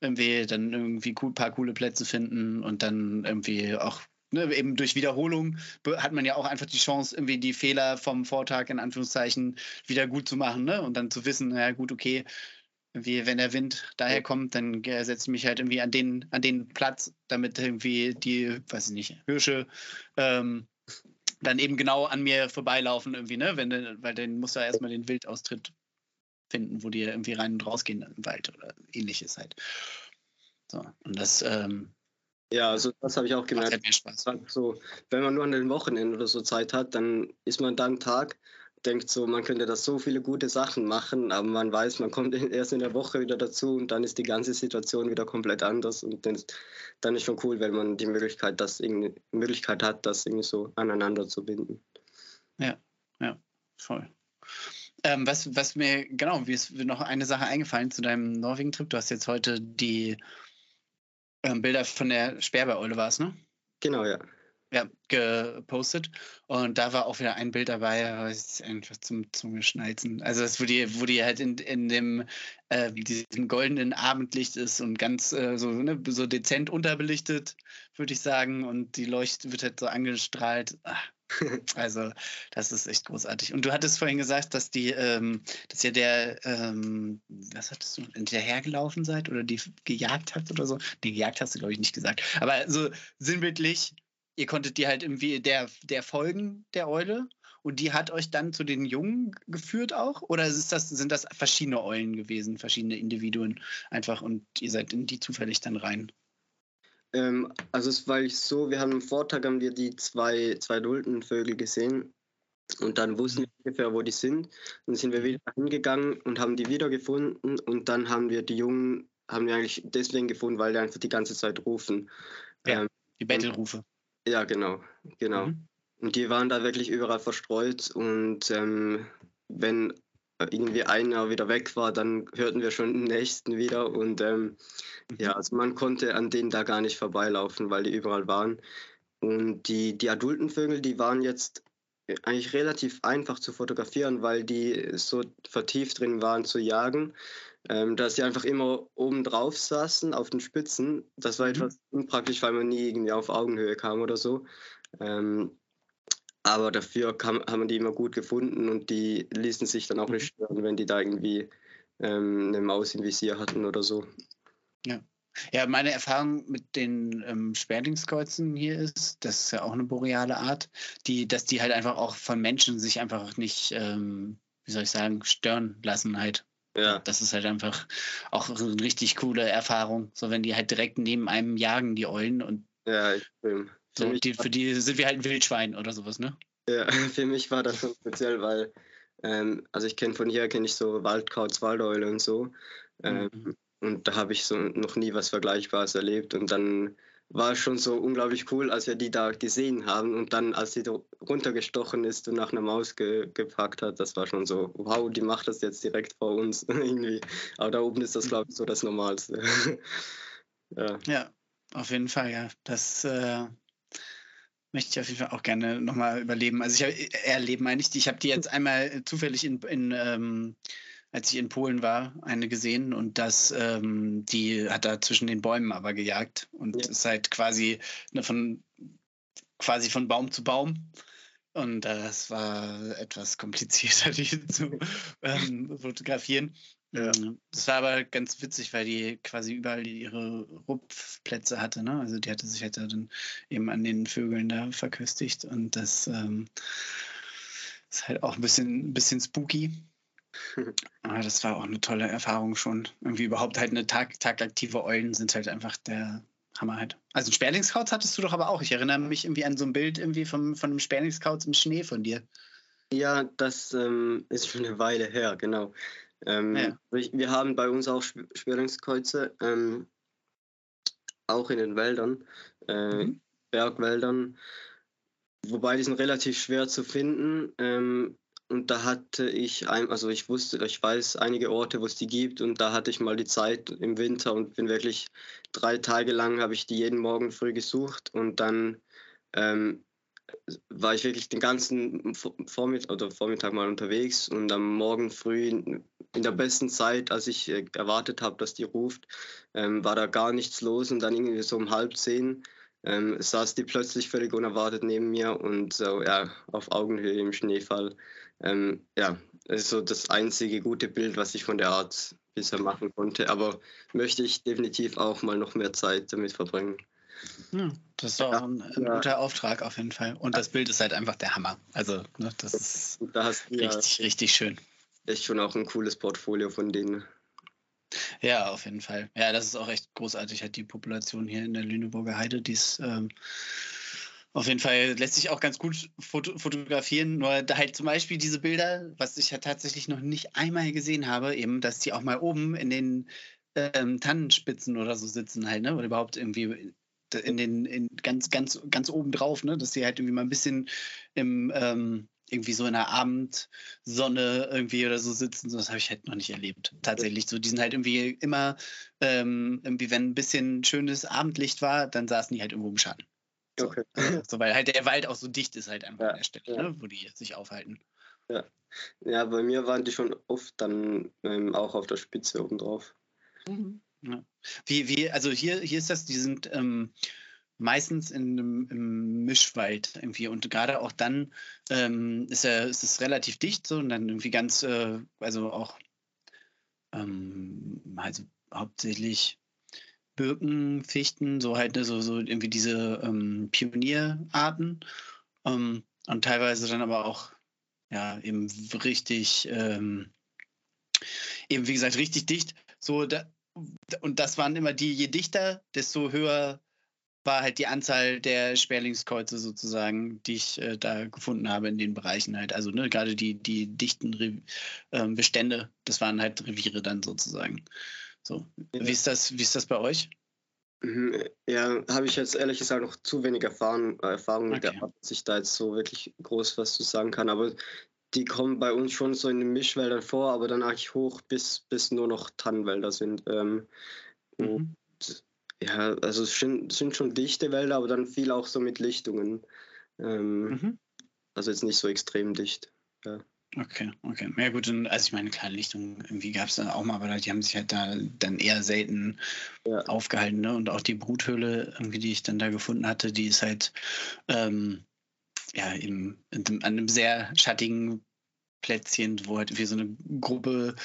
irgendwie dann irgendwie ein paar coole Plätze finden und dann irgendwie auch Ne, eben durch Wiederholung hat man ja auch einfach die Chance, irgendwie die Fehler vom Vortag in Anführungszeichen wieder gut zu machen ne? und dann zu wissen, ja gut, okay, irgendwie, wenn der Wind daher kommt, dann setze ich mich halt irgendwie an den, an den Platz, damit irgendwie die, weiß ich nicht, Hirsche ähm, dann eben genau an mir vorbeilaufen irgendwie, ne? Wenn, weil dann muss er erstmal den Wildaustritt finden, wo die irgendwie rein und rausgehen im Wald oder ähnliches halt. So, und das. Ähm, ja, also das habe ich auch gemerkt. Macht mir Spaß. So, wenn man nur an den Wochenenden oder so Zeit hat, dann ist man dann Tag, denkt so, man könnte da so viele gute Sachen machen, aber man weiß, man kommt erst in der Woche wieder dazu und dann ist die ganze Situation wieder komplett anders und dann, dann ist schon cool, wenn man die Möglichkeit, das irgendwie, Möglichkeit hat, das irgendwie so aneinander zu binden. Ja, ja, voll. Ähm, was, was mir, genau, mir ist noch eine Sache eingefallen zu deinem Norwegen-Trip. Du hast jetzt heute die ähm, Bilder von der Sperbereule, war ne? Genau, ja. Ja, gepostet. Und da war auch wieder ein Bild dabei, was einfach zum Zungeschnalzen. Also das, wo die, wo die halt in, in dem äh, diesem goldenen Abendlicht ist und ganz äh, so, ne, so dezent unterbelichtet, würde ich sagen. Und die Leuchte wird halt so angestrahlt. Ach, also, das ist echt großartig. Und du hattest vorhin gesagt, dass die, ähm, dass ihr der, ähm, was hattest du, hinterhergelaufen seid oder die gejagt habt oder so? Die gejagt hast du, glaube ich, nicht gesagt. Aber so sinnbildlich, ihr konntet die halt irgendwie der, der folgen, der Eule. Und die hat euch dann zu den Jungen geführt auch? Oder ist das, sind das verschiedene Eulen gewesen, verschiedene Individuen einfach und ihr seid in die zufällig dann rein? Ähm, also es war so, wir haben am Vortag haben wir die zwei, zwei adulten Vögel gesehen und dann wussten wir ungefähr, wo die sind. Dann sind wir wieder hingegangen und haben die wiedergefunden und dann haben wir die Jungen, haben wir eigentlich deswegen gefunden, weil die einfach die ganze Zeit rufen. Ja, ähm, die Bettelrufe. Ja, genau, genau. Mhm. Und die waren da wirklich überall verstreut und ähm, wenn irgendwie einer wieder weg war, dann hörten wir schon den nächsten wieder. Und ähm, ja, mhm. also man konnte an denen da gar nicht vorbeilaufen, weil die überall waren. Und die, die adulten Vögel, die waren jetzt eigentlich relativ einfach zu fotografieren, weil die so vertieft drin waren zu jagen, ähm, dass sie einfach immer oben drauf saßen auf den Spitzen. Das war mhm. etwas unpraktisch, weil man nie irgendwie auf Augenhöhe kam oder so. Ähm, aber dafür kam, haben wir die immer gut gefunden und die ließen sich dann auch nicht mhm. stören, wenn die da irgendwie ähm, eine Maus im Visier hatten oder so. Ja. Ja, meine Erfahrung mit den ähm, Sperlingskreuzen hier ist, das ist ja auch eine boreale Art, die, dass die halt einfach auch von Menschen sich einfach nicht, ähm, wie soll ich sagen, stören lassen halt. Ja. Das ist halt einfach auch eine richtig coole Erfahrung. So, wenn die halt direkt neben einem jagen, die Eulen und ja, ich bin. So, die, für die sind wir halt ein Wildschwein oder sowas, ne? Ja, für mich war das schon speziell, weil, ähm, also ich kenne von hier, kenne ich so Waldkauz, Waldeule und so. Ähm, mhm. Und da habe ich so noch nie was Vergleichbares erlebt. Und dann war schon so unglaublich cool, als wir die da gesehen haben. Und dann, als sie runtergestochen ist und nach einer Maus ge gepackt hat, das war schon so, wow, die macht das jetzt direkt vor uns irgendwie. Aber da oben ist das, glaube ich, so das Normalste. ja. ja, auf jeden Fall, ja. Das äh, möchte ich auf jeden Fall auch gerne nochmal überleben. Also ich habe äh, erleben meine ich, ich habe die jetzt einmal zufällig in, in ähm, als ich in Polen war, eine gesehen und das, ähm, die hat da zwischen den Bäumen aber gejagt und ja. ist halt quasi ne, von quasi von Baum zu Baum. Und das war etwas komplizierter, die zu ähm, fotografieren. Ja. Ähm, das war aber ganz witzig, weil die quasi überall ihre Rupfplätze hatte. Ne? Also die hatte sich halt dann eben an den Vögeln da verköstigt und das ähm, ist halt auch ein bisschen, ein bisschen spooky. Aber das war auch eine tolle Erfahrung schon. Irgendwie überhaupt halt eine Tag, tagaktive Eulen sind halt einfach der Hammer halt. Also ein Sperlingskauz hattest du doch aber auch. Ich erinnere mich irgendwie an so ein Bild irgendwie vom, von einem Sperlingskauz im Schnee von dir. Ja, das ähm, ist schon eine Weile her, genau. Ähm, ja. Wir haben bei uns auch Sperlingskreuze, ähm, auch in den Wäldern, äh, mhm. Bergwäldern, wobei die sind relativ schwer zu finden. Ähm, und da hatte ich, ein, also ich wusste, ich weiß einige Orte, wo es die gibt. Und da hatte ich mal die Zeit im Winter und bin wirklich drei Tage lang, habe ich die jeden Morgen früh gesucht. Und dann ähm, war ich wirklich den ganzen Vormittag, oder Vormittag mal unterwegs. Und am Morgen früh in, der besten Zeit, als ich äh, erwartet habe, dass die ruft, ähm, war da gar nichts los. Und dann irgendwie so um halb zehn ähm, saß die plötzlich völlig unerwartet neben mir. Und so ja auf Augenhöhe im Schneefall. Ähm, ja, das ist so das einzige gute Bild, was ich von der Art bisher machen konnte, aber möchte ich definitiv auch mal noch mehr Zeit damit verbringen. Ja, das ist auch ein, ein ja. guter Auftrag auf jeden Fall. Und das Bild ist halt einfach der Hammer. Also, ne, das ist da richtig, richtig schön. Echt schon auch ein cooles Portfolio von denen. Ja, auf jeden Fall. Ja, das ist auch echt großartig, halt die Population hier in der Lüneburger Heide, die ist ähm, auf jeden Fall lässt sich auch ganz gut foto fotografieren. Nur halt zum Beispiel diese Bilder, was ich ja tatsächlich noch nicht einmal gesehen habe, eben, dass die auch mal oben in den ähm, Tannenspitzen oder so sitzen halt, ne? Oder überhaupt irgendwie in den in ganz ganz ganz oben drauf, ne, dass die halt irgendwie mal ein bisschen im ähm, irgendwie so in der Abendsonne irgendwie oder so sitzen, das habe ich halt noch nicht erlebt. Tatsächlich so, die sind halt irgendwie immer ähm, irgendwie wenn ein bisschen schönes Abendlicht war, dann saßen die halt irgendwo im Schatten. So, okay. so, weil halt der Wald auch so dicht ist halt einfach ja, an der Stelle, ja. ne, wo die sich aufhalten. Ja. ja, bei mir waren die schon oft dann ähm, auch auf der Spitze oben drauf. Mhm. Ja. Wie, wie, also hier, hier ist das, die sind ähm, meistens in, im, im, Mischwald irgendwie und gerade auch dann ähm, ist, er, ist es relativ dicht so und dann irgendwie ganz, äh, also auch ähm, also hauptsächlich Birken, Fichten, so halt ne, so, so irgendwie diese ähm, Pionierarten ähm, und teilweise dann aber auch ja eben richtig ähm, eben wie gesagt richtig dicht so da, und das waren immer die je dichter desto höher war halt die Anzahl der Sperlingskreuze sozusagen, die ich äh, da gefunden habe in den Bereichen halt. Also ne, gerade die, die dichten Re äh, Bestände, das waren halt Reviere dann sozusagen. So. Wie, ist das, wie ist das bei euch? Mhm, ja, habe ich jetzt ehrlich gesagt noch zu wenig Erfahrung, Erfahrung okay. gehabt, dass ich da jetzt so wirklich groß was zu sagen kann. Aber die kommen bei uns schon so in den Mischwäldern vor, aber dann eigentlich hoch bis, bis nur noch Tannenwälder sind. Ähm, mhm. Ja, also es sind, sind schon dichte Wälder, aber dann viel auch so mit Lichtungen. Ähm, mhm. Also jetzt nicht so extrem dicht. Ja. Okay, okay. Ja gut, und, also ich meine, klar, Lichtungen irgendwie gab es da auch mal, aber die haben sich halt da dann eher selten ja. aufgehalten. Ne? Und auch die Bruthöhle, irgendwie, die ich dann da gefunden hatte, die ist halt ähm, ja eben an einem sehr schattigen Plätzchen, wo halt wie so eine Gruppe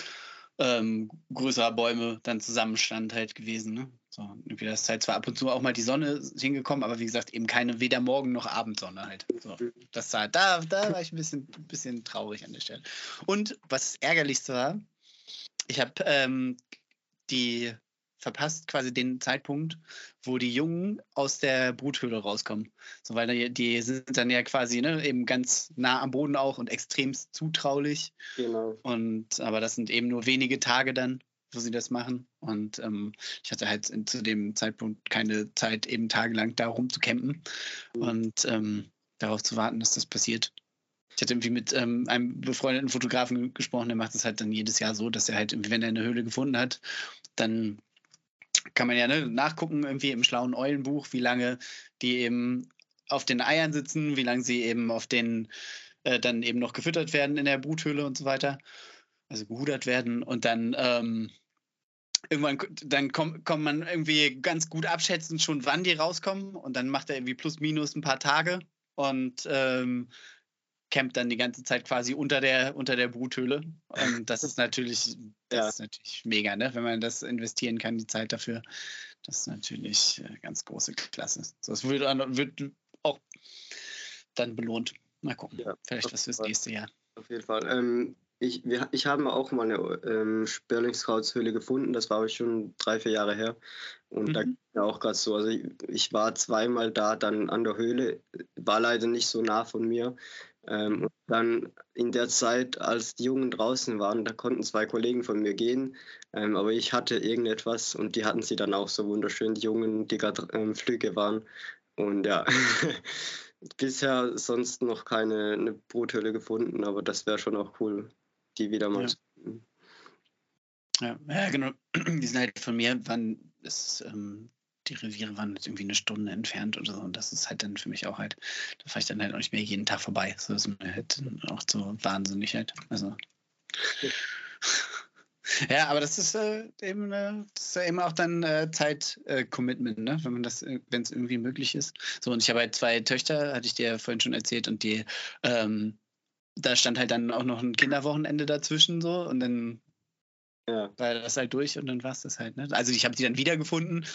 ähm, größerer Bäume dann zusammenstand halt gewesen. Ne? So, irgendwie das ist halt zwar ab und zu auch mal die Sonne hingekommen, aber wie gesagt, eben keine weder Morgen- noch Abendsonne halt. So, das war, da, da war ich ein bisschen, bisschen traurig an der Stelle. Und was ärgerlichste war, ich habe ähm, die verpasst quasi den Zeitpunkt, wo die Jungen aus der Bruthöhle rauskommen. So, weil die, die sind dann ja quasi ne, eben ganz nah am Boden auch und extremst zutraulich. Genau. Und aber das sind eben nur wenige Tage dann wo sie das machen. Und ähm, ich hatte halt zu dem Zeitpunkt keine Zeit, eben tagelang da rumzucampen mhm. und ähm, darauf zu warten, dass das passiert. Ich hatte irgendwie mit ähm, einem befreundeten Fotografen gesprochen, der macht das halt dann jedes Jahr so, dass er halt, irgendwie, wenn er eine Höhle gefunden hat, dann kann man ja ne, nachgucken, irgendwie im schlauen Eulenbuch, wie lange die eben auf den Eiern sitzen, wie lange sie eben auf den äh, dann eben noch gefüttert werden in der Bruthöhle und so weiter. Also gehudert werden und dann ähm, irgendwann dann kommt, kommt man irgendwie ganz gut abschätzen, schon wann die rauskommen und dann macht er irgendwie plus minus ein paar Tage und ähm, campt dann die ganze Zeit quasi unter der unter der Bruthöhle und das ist natürlich das ja. ist natürlich mega, ne? Wenn man das investieren kann, die Zeit dafür, das ist natürlich äh, ganz große Klasse. So, das wird, wird auch dann belohnt. Mal gucken, ja, vielleicht was fürs nächste Jahr. Auf jeden Fall. Ähm, ich, wir, ich habe auch mal eine ähm, Sperlingskrautshöhle gefunden, das war aber schon drei, vier Jahre her. Und mhm. da ging ja auch gerade so. Also ich, ich, war zweimal da dann an der Höhle, war leider nicht so nah von mir. Ähm, und dann in der Zeit, als die Jungen draußen waren, da konnten zwei Kollegen von mir gehen, ähm, aber ich hatte irgendetwas und die hatten sie dann auch so wunderschön, die Jungen, die gerade ähm, Flüge waren. Und ja, bisher sonst noch keine eine Bruthöhle gefunden, aber das wäre schon auch cool die wieder mal. Ja. ja. Ja, genau. Die sind halt von mir, wann ist, ähm, die Reviere waren jetzt irgendwie eine Stunde entfernt oder so. Und das ist halt dann für mich auch halt, da fahre ich dann halt auch nicht mehr jeden Tag vorbei. So ist mir halt auch so wahnsinnig halt. Also. Ja, aber das ist äh, eben, äh, das ist ja eben auch dann äh, Zeit-Commitment, ne? wenn man das, äh, wenn es irgendwie möglich ist. So, und ich habe halt zwei Töchter, hatte ich dir ja vorhin schon erzählt, und die ähm, da stand halt dann auch noch ein Kinderwochenende dazwischen so und dann ja. war das halt durch und dann war es das halt. Ne? Also ich habe die dann wiedergefunden,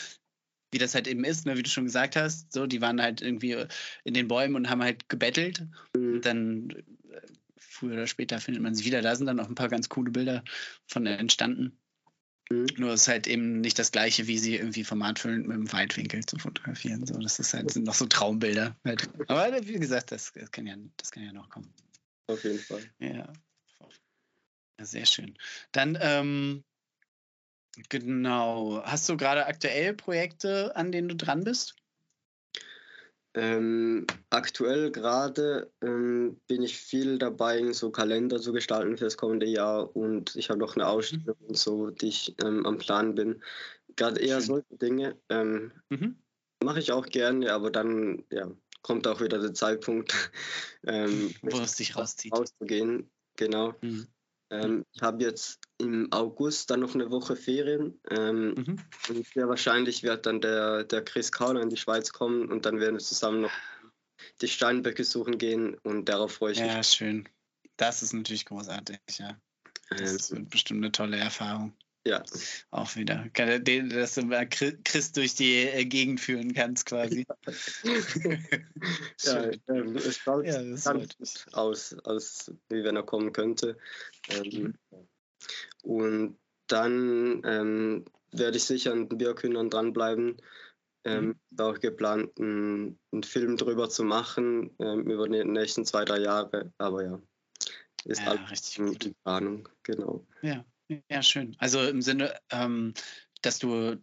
wie das halt eben ist, ne? wie du schon gesagt hast. So, die waren halt irgendwie in den Bäumen und haben halt gebettelt. Mhm. Und dann äh, früher oder später findet man sie wieder. Da sind dann auch ein paar ganz coole Bilder von entstanden. Mhm. Nur ist halt eben nicht das gleiche, wie sie irgendwie formatfüllend mit dem Weitwinkel zu fotografieren. So, das ist halt, sind noch so Traumbilder. Halt. Aber wie gesagt, das, das, kann ja, das kann ja noch kommen. Auf jeden Fall. Ja. ja sehr schön. Dann, ähm, genau, hast du gerade aktuell Projekte, an denen du dran bist? Ähm, aktuell gerade ähm, bin ich viel dabei, so Kalender zu gestalten für das kommende Jahr und ich habe noch eine mhm. Ausstellung, mhm. so, die ich ähm, am Plan bin. Gerade eher Schön. solche Dinge. Ähm, mhm. Mache ich auch gerne, aber dann ja, kommt auch wieder der Zeitpunkt, ähm, wo es dich rauszieht. Rauszugehen, genau. Mhm. Ähm, ich habe jetzt im August dann noch eine Woche Ferien. Ähm, mhm. Und sehr wahrscheinlich wird dann der, der Chris Kauner in die Schweiz kommen und dann werden wir zusammen noch die Steinböcke suchen gehen und darauf freue ich mich. Ja, schön. Das ist natürlich großartig, ja. Das ähm, wird bestimmt eine tolle Erfahrung. Ja. Auch wieder. Dass du mal Chris durch die äh, Gegend führen kannst, quasi. ja, ähm, es schaut ja, aus, aus, wie wenn er kommen könnte. Ähm, mhm. Und dann ähm, werde ich sicher an den Birkhühnern dranbleiben. Ähm, mhm. auch geplant, einen, einen, Film drüber zu machen ähm, über die nächsten zwei, drei Jahre. Aber ja, ist ja, alles in Planung, genau. Ja. Ja, schön. Also im Sinne, ähm, dass du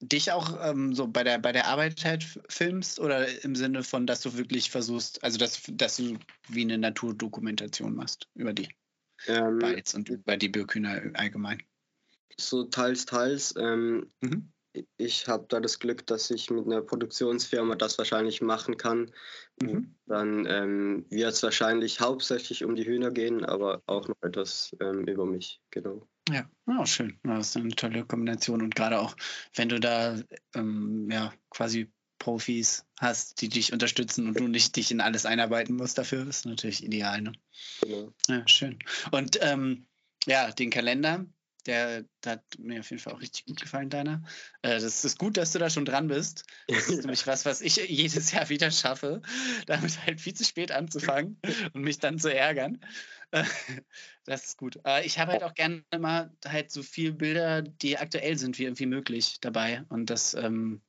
dich auch ähm, so bei der, bei der Arbeit halt filmst oder im Sinne von, dass du wirklich versuchst, also dass, dass du wie eine Naturdokumentation machst über die ähm, Bites und über die Birkhühner allgemein? So teils, teils. Ähm, mhm. Ich habe da das Glück, dass ich mit einer Produktionsfirma das wahrscheinlich machen kann. Mhm. Dann ähm, wird es wahrscheinlich hauptsächlich um die Hühner gehen, aber auch noch etwas ähm, über mich, genau. Ja, oh, schön. Das ist eine tolle Kombination. Und gerade auch, wenn du da ähm, ja, quasi Profis hast, die dich unterstützen und du nicht dich in alles einarbeiten musst dafür, ist natürlich ideal. Ne? Genau. Ja, schön. Und ähm, ja, den Kalender, der, der, hat mir auf jeden Fall auch richtig gut gefallen, deiner. Äh, das ist gut, dass du da schon dran bist. Das ist nämlich was, was ich jedes Jahr wieder schaffe, damit halt viel zu spät anzufangen und mich dann zu ärgern. Äh, das ist gut. Äh, ich habe halt auch gerne immer halt so viele Bilder, die aktuell sind, wie irgendwie möglich dabei. Und das ähm,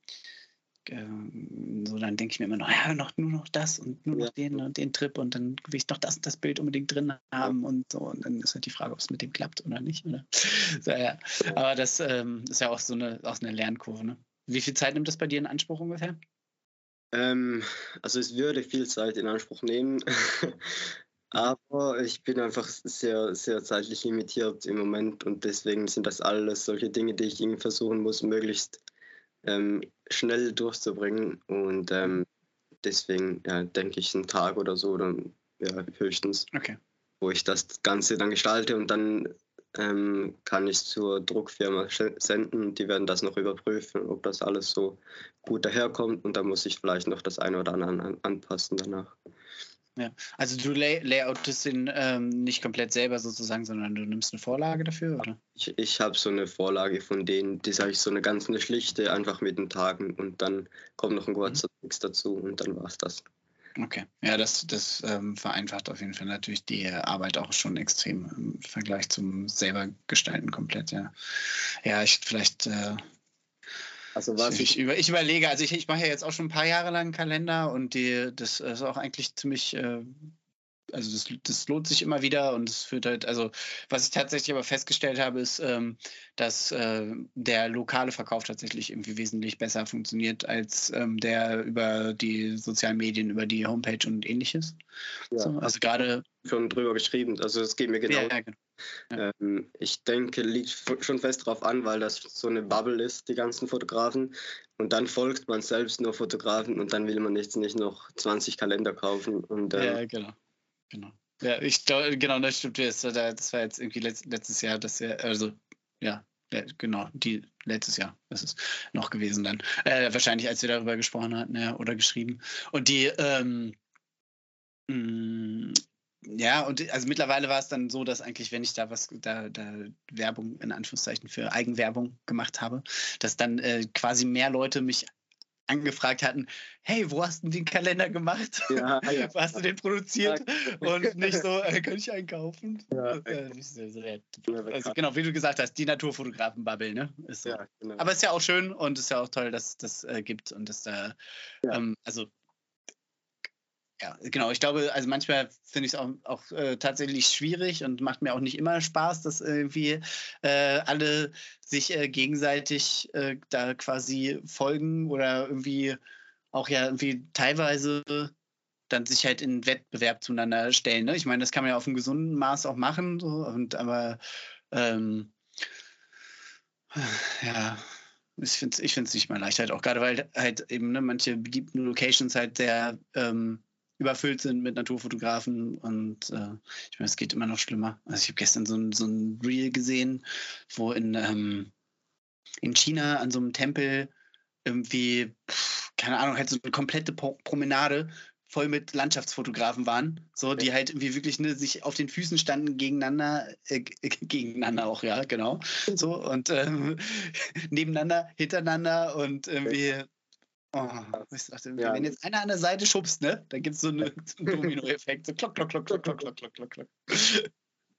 so dann denke ich mir immer noch, ja, noch, nur noch das und nur noch den und den Trip und dann will ich doch das und das Bild unbedingt drin haben und so. Und dann ist halt die Frage, ob es mit dem klappt oder nicht. Oder? So, ja. Aber das ähm, ist ja auch so eine, auch eine Lernkurve. Ne? Wie viel Zeit nimmt das bei dir in Anspruch ungefähr? Ähm, also es würde viel Zeit in Anspruch nehmen. Aber ich bin einfach sehr, sehr zeitlich limitiert im Moment und deswegen sind das alles solche Dinge, die ich irgendwie versuchen muss, möglichst ähm, schnell durchzubringen. Und ähm, deswegen ja, denke ich einen Tag oder so, oder ja, höchstens, okay. wo ich das Ganze dann gestalte und dann ähm, kann ich zur Druckfirma senden. Die werden das noch überprüfen, ob das alles so gut daherkommt. Und dann muss ich vielleicht noch das eine oder andere anpassen danach. Ja, also du lay layoutest den ähm, nicht komplett selber sozusagen, sondern du nimmst eine Vorlage dafür, oder? Ich, ich habe so eine Vorlage von denen, die sage ich so eine ganz eine schlichte, einfach mit den Tagen und dann kommt noch ein kurzer mhm. Text dazu und dann war es das. Okay, ja, das, das ähm, vereinfacht auf jeden Fall natürlich die Arbeit auch schon extrem im Vergleich zum selber gestalten komplett, ja. Ja, ich vielleicht äh, also was ich, ich, ich überlege, also ich, ich mache ja jetzt auch schon ein paar Jahre lang einen Kalender und die, das ist auch eigentlich ziemlich äh, also das, das, lohnt sich immer wieder und es führt halt, also was ich tatsächlich aber festgestellt habe, ist, ähm, dass äh, der lokale Verkauf tatsächlich irgendwie wesentlich besser funktioniert als ähm, der über die sozialen Medien, über die Homepage und ähnliches. Ja, so, also gerade schon drüber geschrieben, also es geht mir genau. Ja, genau. Ja. Ähm, ich denke, liegt schon fest darauf an, weil das so eine Bubble ist, die ganzen Fotografen. Und dann folgt man selbst nur Fotografen und dann will man jetzt nicht noch 20 Kalender kaufen. Und, ähm, ja, genau. Genau. Ja, ich glaube, genau, das stimmt. Das war jetzt irgendwie letztes Jahr, das ja, also, ja, genau, die letztes Jahr ist es noch gewesen dann. Äh, wahrscheinlich, als wir darüber gesprochen hatten, ja, oder geschrieben. Und die, ähm, mh, mm, ja, und also mittlerweile war es dann so, dass eigentlich, wenn ich da was, da, da Werbung in Anführungszeichen für Eigenwerbung gemacht habe, dass dann äh, quasi mehr Leute mich angefragt hatten, hey, wo hast du den Kalender gemacht? Ja, ja. wo hast du den produziert? Und nicht so, äh, kann ich einkaufen? Ja, also genau, wie du gesagt hast, die Naturfotografen-Bubble, ne? Ist so. ja, genau. Aber ist ja auch schön und ist ja auch toll, dass es das äh, gibt und dass da, ähm, also ja, genau. Ich glaube, also manchmal finde ich es auch, auch äh, tatsächlich schwierig und macht mir auch nicht immer Spaß, dass irgendwie äh, alle sich äh, gegenseitig äh, da quasi folgen oder irgendwie auch ja irgendwie teilweise dann sich halt in Wettbewerb zueinander stellen. Ne? Ich meine, das kann man ja auf einem gesunden Maß auch machen, so, und aber ähm, ja, ich finde es ich nicht mal leicht, halt auch gerade weil halt eben ne, manche beliebten Locations halt sehr ähm, überfüllt sind mit Naturfotografen und äh, ich meine, es geht immer noch schlimmer. Also ich habe gestern so ein, so ein Reel gesehen, wo in, ähm, in China an so einem Tempel irgendwie, keine Ahnung, halt so eine komplette Promenade voll mit Landschaftsfotografen waren, so die halt irgendwie wirklich ne, sich auf den Füßen standen gegeneinander, äh, gegeneinander auch, ja, genau. So und ähm, nebeneinander, hintereinander und irgendwie. Oh, ich dachte, ja. wenn jetzt einer an der Seite schubst, ne, dann gibt es so, eine, so einen Domino-Effekt. So klock, klock, klock, klock, klock, klock, klock, klock.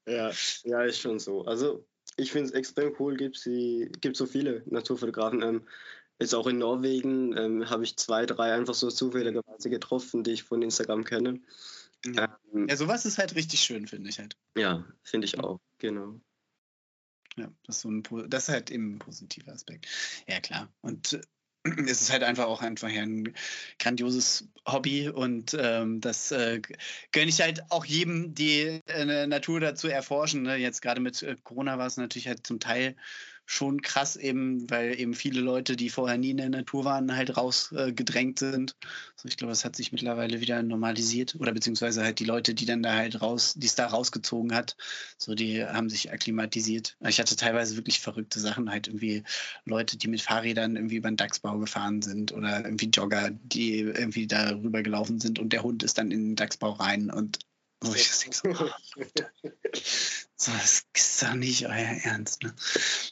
Ja, ja, ist schon so. Also ich finde es extrem cool, gibt es so viele Naturfotografen. Ähm, Jetzt auch in Norwegen ähm, habe ich zwei, drei einfach so zufälligerweise getroffen, die ich von Instagram kenne. Ja, ähm, ja sowas ist halt richtig schön, finde ich halt. Ja, finde ich auch, genau. Ja, das ist, so ein, das ist halt eben ein positiver Aspekt. Ja, klar. Und es ist halt einfach auch einfach ein grandioses Hobby und ähm, das äh, gönne ich halt auch jedem, die äh, Natur dazu erforschen. Ne? Jetzt gerade mit äh, Corona war es natürlich halt zum Teil schon krass eben, weil eben viele Leute, die vorher nie in der Natur waren, halt rausgedrängt äh, sind. So, ich glaube, das hat sich mittlerweile wieder normalisiert oder beziehungsweise halt die Leute, die dann da halt raus, die es da rausgezogen hat, so die haben sich akklimatisiert. Ich hatte teilweise wirklich verrückte Sachen, halt irgendwie Leute, die mit Fahrrädern irgendwie über den Dachsbau gefahren sind oder irgendwie Jogger, die irgendwie da rüber gelaufen sind und der Hund ist dann in den Dachsbau rein und wo ich das denke, so, oh, so, das ist doch nicht euer Ernst. Ne?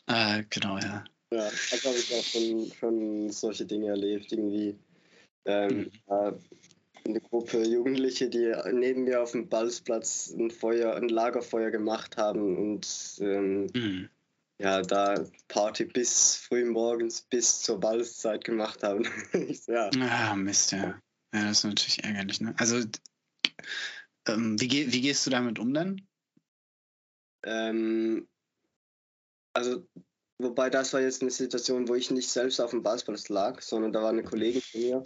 Äh, genau, ja. Ja, also habe ich auch schon, schon solche Dinge erlebt, irgendwie. Ähm, mhm. eine Gruppe Jugendliche, die neben mir auf dem Ballsplatz ein Feuer, ein Lagerfeuer gemacht haben und ähm, mhm. ja, da Party bis früh morgens bis zur Ballszeit gemacht haben. ja. Ah, Mist, ja. Ja, das ist natürlich ärgerlich, ne? Also ähm, wie, wie gehst du damit um dann? Ähm, also, wobei das war jetzt eine Situation, wo ich nicht selbst auf dem Ballplatz lag, sondern da war eine Kollegin von mir.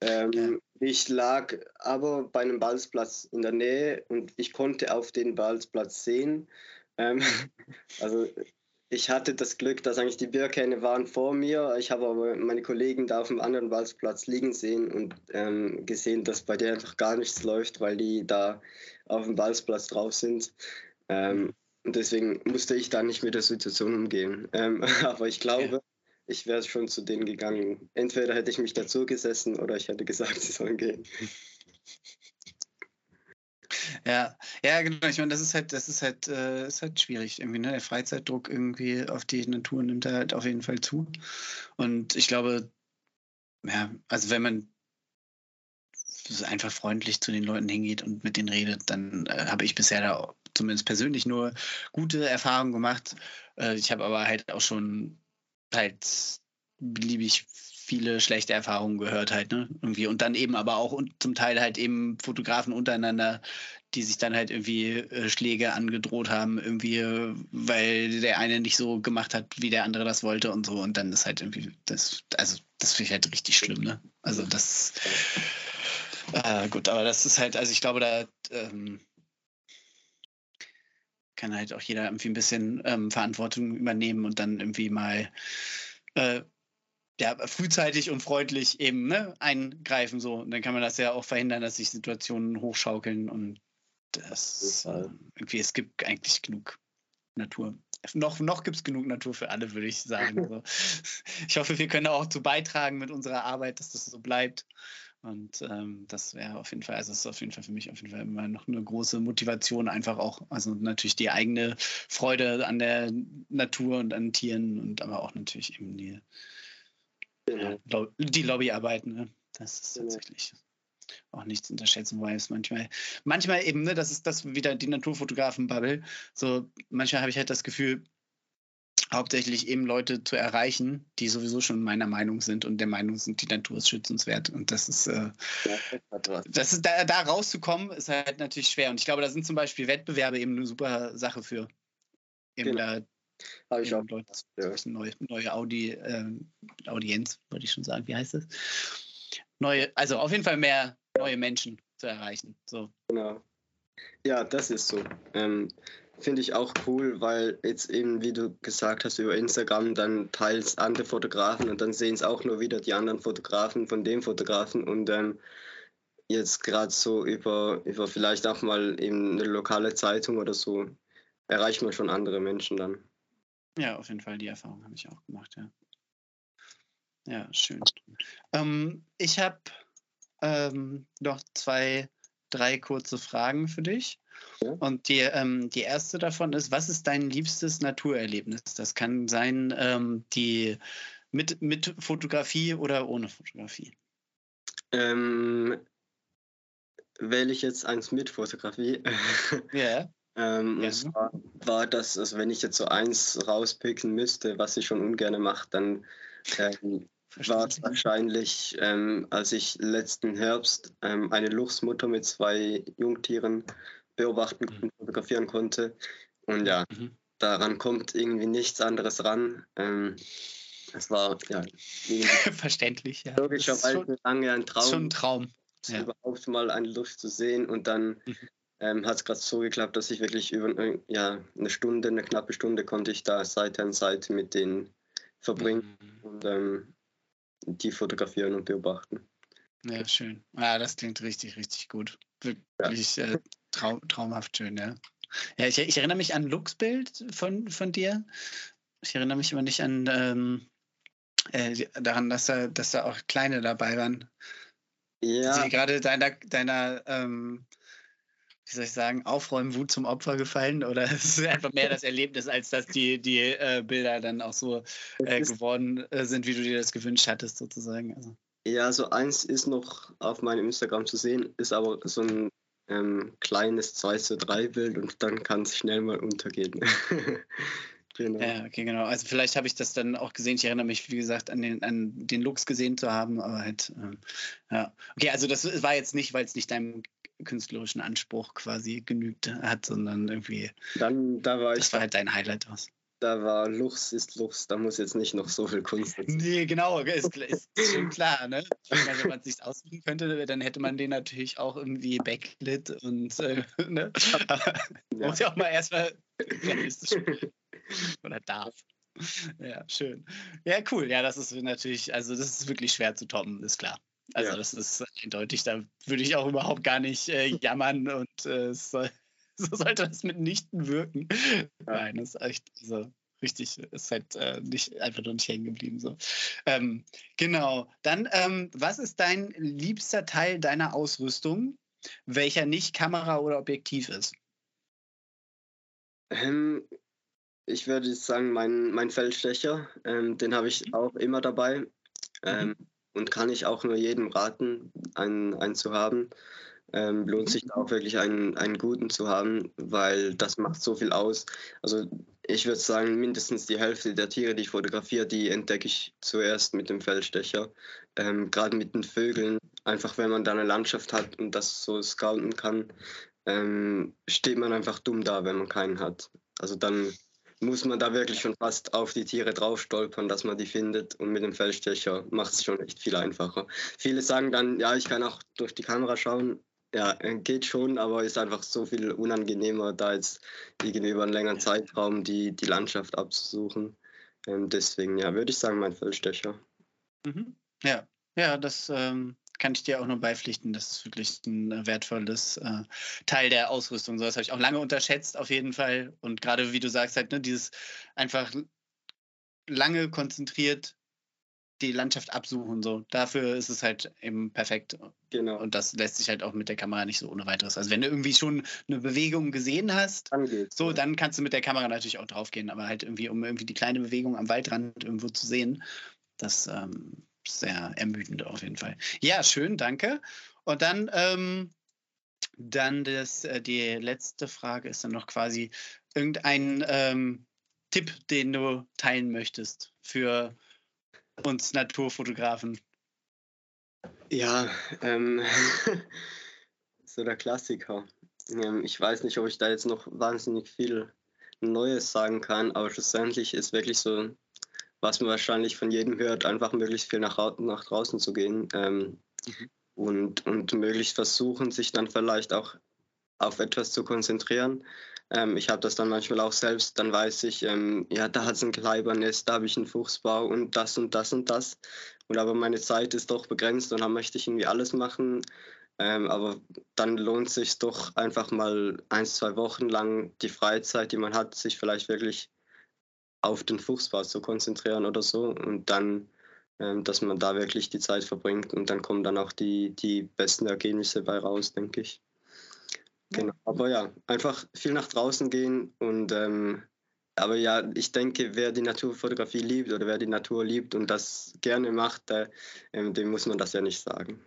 Ähm, ja. Ich lag aber bei einem Ballplatz in der Nähe und ich konnte auf den Ballplatz sehen. Ähm, also ich hatte das Glück, dass eigentlich die Bierkähne waren vor mir. Ich habe aber meine Kollegen da auf dem anderen Walzplatz liegen sehen und ähm, gesehen, dass bei der einfach gar nichts läuft, weil die da auf dem Walzplatz drauf sind. Ähm, und deswegen musste ich da nicht mit der Situation umgehen. Ähm, aber ich glaube, ja. ich wäre schon zu denen gegangen. Entweder hätte ich mich dazu gesessen oder ich hätte gesagt, sie sollen gehen. Ja, ja, genau. Ich meine, das ist halt, das ist halt, äh, ist halt schwierig irgendwie. Ne? Der Freizeitdruck irgendwie auf die Natur nimmt halt auf jeden Fall zu. Und ich glaube, ja, also wenn man einfach freundlich zu den Leuten hingeht und mit denen redet, dann äh, habe ich bisher da zumindest persönlich nur gute Erfahrungen gemacht. Äh, ich habe aber halt auch schon halt beliebig viele schlechte Erfahrungen gehört halt, ne? Irgendwie. Und dann eben aber auch und zum Teil halt eben Fotografen untereinander, die sich dann halt irgendwie äh, Schläge angedroht haben, irgendwie, weil der eine nicht so gemacht hat, wie der andere das wollte und so. Und dann ist halt irgendwie, das, also das finde ich halt richtig schlimm, ne? Also das äh, gut, aber das ist halt, also ich glaube, da ähm, kann halt auch jeder irgendwie ein bisschen ähm, Verantwortung übernehmen und dann irgendwie mal äh, ja, frühzeitig und freundlich eben ne, eingreifen. So. Und dann kann man das ja auch verhindern, dass sich Situationen hochschaukeln und das äh, irgendwie, es gibt eigentlich genug Natur. Noch, noch gibt es genug Natur für alle, würde ich sagen. So. Ich hoffe, wir können auch dazu beitragen mit unserer Arbeit, dass das so bleibt. Und ähm, das wäre auf jeden Fall, also es ist auf jeden Fall für mich auf jeden Fall immer noch eine große Motivation, einfach auch, also natürlich die eigene Freude an der Natur und an Tieren und aber auch natürlich eben die, Genau. Ja, die Lobbyarbeiten, ne? das ist genau. tatsächlich auch nichts unterschätzen, weil es manchmal, manchmal eben, ne, das ist das wieder die Naturfotografen-Bubble. So, manchmal habe ich halt das Gefühl, hauptsächlich eben Leute zu erreichen, die sowieso schon meiner Meinung sind und der Meinung sind, die Natur ist schützenswert. Und das ist, äh, das ist da, da rauszukommen, ist halt natürlich schwer. Und ich glaube, da sind zum Beispiel Wettbewerbe eben eine super Sache für. Eben genau. da habe ich auch. Leute, ja. neue, neue Audi, äh, Audienz, wollte ich schon sagen. Wie heißt das? Neue, also auf jeden Fall mehr neue Menschen zu erreichen. So. Genau. Ja, das ist so. Ähm, finde ich auch cool, weil jetzt eben, wie du gesagt hast, über Instagram, dann teils andere Fotografen und dann sehen es auch nur wieder die anderen Fotografen von dem Fotografen und ähm, jetzt gerade so über, über vielleicht auch mal eben eine lokale Zeitung oder so erreicht man schon andere Menschen dann. Ja, auf jeden Fall, die Erfahrung habe ich auch gemacht, ja. Ja, schön. Ähm, ich habe ähm, noch zwei, drei kurze Fragen für dich. Ja. Und die, ähm, die erste davon ist, was ist dein liebstes Naturerlebnis? Das kann sein, ähm, die mit, mit Fotografie oder ohne Fotografie. Ähm, wähle ich jetzt eins mit Fotografie. Ja. Ähm, ja. Und zwar war das, also wenn ich jetzt so eins rauspicken müsste, was ich schon ungern mache, dann ähm, war es wahrscheinlich, ähm, als ich letzten Herbst ähm, eine Luchsmutter mit zwei Jungtieren beobachten mhm. und fotografieren konnte. Und ja, mhm. daran kommt irgendwie nichts anderes ran. Ähm, es war ja verständlich, ja. Logischerweise schon, lange ein Traum. Schon ein Traum. Ja. Überhaupt mal eine Lucht zu sehen und dann mhm. Ähm, hat es gerade so geklappt, dass ich wirklich über ja, eine Stunde, eine knappe Stunde konnte ich da Seite an Seite mit denen verbringen. Mhm. Und ähm, die fotografieren und beobachten. Ja, schön. Ja, das klingt richtig, richtig gut. Wirklich ja. äh, traum, traumhaft schön, ja. Ja, ich, ich, erinnere mich an Lux-Bild von, von dir. Ich erinnere mich immer nicht an ähm, äh, daran, dass da, dass da auch Kleine dabei waren. Ja. Die gerade deiner, deiner ähm, wie soll ich sagen, Aufräumen-Wut zum Opfer gefallen? Oder ist es einfach mehr das Erlebnis, als dass die, die äh, Bilder dann auch so äh, geworden äh, sind, wie du dir das gewünscht hattest, sozusagen? Also. Ja, so eins ist noch auf meinem Instagram zu sehen, ist aber so ein ähm, kleines 2 zu 3 Bild und dann kann es schnell mal untergehen. Genau. Ja, okay, genau. Also vielleicht habe ich das dann auch gesehen. Ich erinnere mich, wie gesagt, an den, an den Looks gesehen zu haben, aber halt, ähm, ja. Okay, also das war jetzt nicht, weil es nicht deinem künstlerischen Anspruch quasi genügt hat, sondern irgendwie. Dann, da war ich. Das war halt dein Highlight aus. Da war Lux ist Lux, da muss jetzt nicht noch so viel Kunst dazu. Nee, genau, ist, ist schon klar, ne? Meine, wenn man es sich aussuchen könnte, dann hätte man den natürlich auch irgendwie backlit und äh, ne? Aber ja. muss ja auch mal erstmal realistisch oder darf. Ja, schön. Ja, cool. Ja, das ist natürlich, also das ist wirklich schwer zu toppen, ist klar. Also ja. das ist eindeutig, da würde ich auch überhaupt gar nicht äh, jammern und äh, soll, so sollte das mitnichten wirken. Ja. Nein, das ist echt so richtig, ist halt äh, nicht, einfach nur nicht hängen geblieben. So. Ähm, genau. Dann, ähm, was ist dein liebster Teil deiner Ausrüstung, welcher nicht Kamera oder Objektiv ist? Ähm, ich würde sagen, mein, mein Feldstecher, ähm, den habe ich mhm. auch immer dabei. Mhm. Und kann ich auch nur jedem raten, einen, einen zu haben. Ähm, lohnt sich da auch wirklich einen, einen guten zu haben, weil das macht so viel aus. Also ich würde sagen, mindestens die Hälfte der Tiere, die ich fotografiere, die entdecke ich zuerst mit dem Feldstecher. Ähm, Gerade mit den Vögeln, einfach wenn man da eine Landschaft hat und das so scouten kann, ähm, steht man einfach dumm da, wenn man keinen hat. Also dann muss man da wirklich schon fast auf die Tiere drauf stolpern, dass man die findet. Und mit dem Feldstecher macht es schon echt viel einfacher. Viele sagen dann, ja, ich kann auch durch die Kamera schauen. Ja, geht schon, aber ist einfach so viel unangenehmer, da jetzt gegenüber einem längeren Zeitraum die, die Landschaft abzusuchen. Ähm, deswegen, ja, würde ich sagen, mein Feldstecher. Mhm. Ja, ja, das ähm, kann ich dir auch nur beipflichten. Das ist wirklich ein äh, wertvolles äh, Teil der Ausrüstung. So, das habe ich auch lange unterschätzt, auf jeden Fall. Und gerade wie du sagst, halt, ne, dieses einfach lange konzentriert die Landschaft absuchen. So. Dafür ist es halt eben perfekt. Genau. Und das lässt sich halt auch mit der Kamera nicht so ohne weiteres. Also wenn du irgendwie schon eine Bewegung gesehen hast, dann so, ja. dann kannst du mit der Kamera natürlich auch draufgehen. Aber halt irgendwie, um irgendwie die kleine Bewegung am Waldrand irgendwo zu sehen, das ähm, sehr ermüdend auf jeden Fall. Ja, schön, danke. Und dann, ähm, dann das, äh, die letzte Frage ist dann noch quasi irgendein ähm, Tipp, den du teilen möchtest für uns Naturfotografen. Ja, ähm, so der Klassiker. Ähm, ich weiß nicht, ob ich da jetzt noch wahnsinnig viel Neues sagen kann, aber schlussendlich ist wirklich so was man wahrscheinlich von jedem hört, einfach möglichst viel nach, nach draußen zu gehen ähm, mhm. und, und möglichst versuchen, sich dann vielleicht auch auf etwas zu konzentrieren. Ähm, ich habe das dann manchmal auch selbst, dann weiß ich, ähm, ja, da hat es ein Kleibernest, da habe ich einen Fuchsbau und das und das und das. Und aber meine Zeit ist doch begrenzt und dann möchte ich irgendwie alles machen. Ähm, aber dann lohnt es sich doch einfach mal ein, zwei Wochen lang die Freizeit, die man hat, sich vielleicht wirklich auf den Fuchsbau zu konzentrieren oder so. Und dann ähm, dass man da wirklich die Zeit verbringt und dann kommen dann auch die, die besten Ergebnisse bei raus, denke ich. Genau. Aber ja, einfach viel nach draußen gehen und ähm, aber ja, ich denke, wer die Naturfotografie liebt oder wer die Natur liebt und das gerne macht, äh, dem muss man das ja nicht sagen.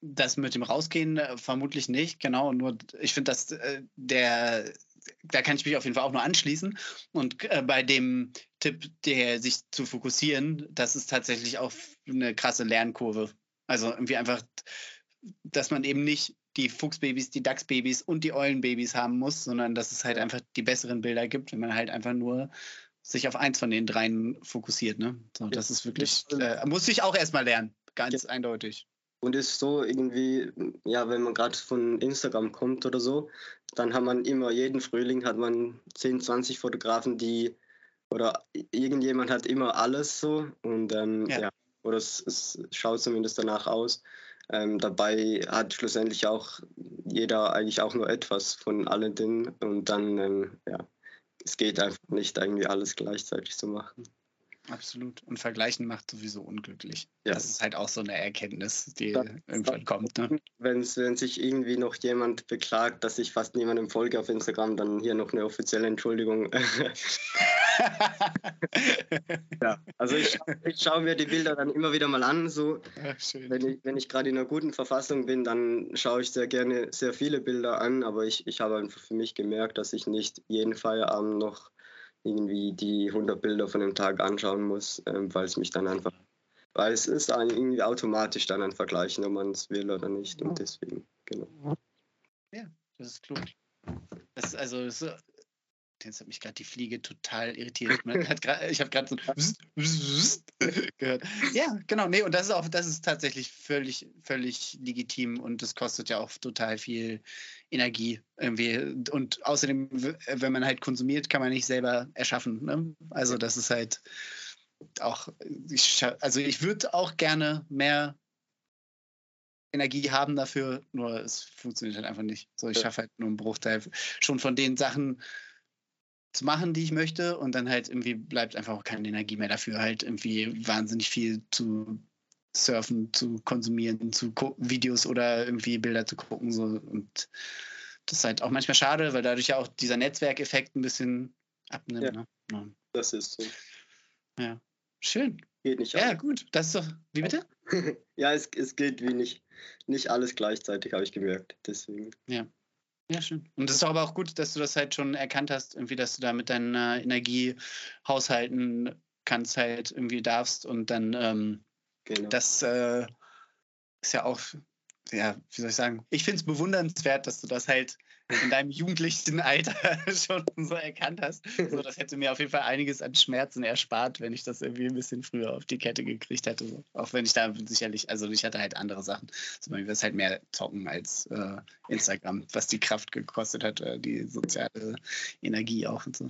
Das mit dem Rausgehen äh, vermutlich nicht, genau. Nur ich finde, dass äh, der da kann ich mich auf jeden Fall auch nur anschließen. Und äh, bei dem Tipp, der sich zu fokussieren, das ist tatsächlich auch eine krasse Lernkurve. Also irgendwie einfach, dass man eben nicht die Fuchsbabys, die Dachsbabys und die Eulenbabys haben muss, sondern dass es halt einfach die besseren Bilder gibt, wenn man halt einfach nur sich auf eins von den dreien fokussiert. Ne? So, das ist wirklich, äh, muss ich auch erstmal lernen, ganz ja. eindeutig. Und ist so irgendwie, ja, wenn man gerade von Instagram kommt oder so, dann hat man immer, jeden Frühling hat man 10, 20 Fotografen, die, oder irgendjemand hat immer alles so. Und ähm, ja. ja. oder es, es, schaut zumindest danach aus. Ähm, dabei hat schlussendlich auch jeder eigentlich auch nur etwas von allen Dingen. Und dann, ähm, ja, es geht einfach nicht, irgendwie alles gleichzeitig zu machen. Absolut. Und vergleichen macht sowieso unglücklich. Ja. Das ist halt auch so eine Erkenntnis, die das, irgendwann kommt. Ne? Wenn, sich irgendwie noch jemand beklagt, dass ich fast niemandem folge auf Instagram, dann hier noch eine offizielle Entschuldigung. ja, also ich, ich schaue mir die Bilder dann immer wieder mal an. So. Ja, wenn ich, wenn ich gerade in einer guten Verfassung bin, dann schaue ich sehr gerne sehr viele Bilder an, aber ich, ich habe einfach für mich gemerkt, dass ich nicht jeden Feierabend noch irgendwie die 100 Bilder von dem Tag anschauen muss, ähm, weil es mich dann einfach, weil es ist ein, irgendwie automatisch dann ein Vergleichen, ob man es will oder nicht und deswegen, genau. Ja, das ist klug. Das also, das ist, Jetzt hat mich gerade die Fliege total irritiert. Grad, ich habe gerade so gehört. Ja, genau. Nee, und das ist auch, das ist tatsächlich völlig, völlig legitim und das kostet ja auch total viel Energie irgendwie. Und außerdem, wenn man halt konsumiert, kann man nicht selber erschaffen. Ne? Also das ist halt auch, ich, also ich würde auch gerne mehr Energie haben dafür, nur es funktioniert halt einfach nicht. So, ich schaffe halt nur einen Bruchteil schon von den Sachen, zu machen, die ich möchte. Und dann halt irgendwie bleibt einfach auch keine Energie mehr dafür, halt irgendwie wahnsinnig viel zu surfen, zu konsumieren, zu Videos oder irgendwie Bilder zu gucken. So. Und das ist halt auch manchmal schade, weil dadurch ja auch dieser Netzwerkeffekt ein bisschen abnimmt. Ja, ne? ja. Das ist so. Ja. Schön. Geht nicht. Ja, gut. Das ist doch. Wie bitte? ja, es, es geht wie nicht, nicht alles gleichzeitig, habe ich gemerkt. Deswegen. Ja. Ja, schön. Und es ist aber auch gut, dass du das halt schon erkannt hast, irgendwie, dass du da mit deiner Energie haushalten kannst, halt irgendwie darfst. Und dann, ähm, genau. das äh, ist ja auch, ja, wie soll ich sagen, ich finde es bewundernswert, dass du das halt in deinem jugendlichen Alter schon so erkannt hast. So, das hätte mir auf jeden Fall einiges an Schmerzen erspart, wenn ich das irgendwie ein bisschen früher auf die Kette gekriegt hätte. So. Auch wenn ich da sicherlich, also ich hatte halt andere Sachen. Zum Beispiel ist halt mehr zocken als äh, Instagram, was die Kraft gekostet hat, äh, die soziale Energie auch und so.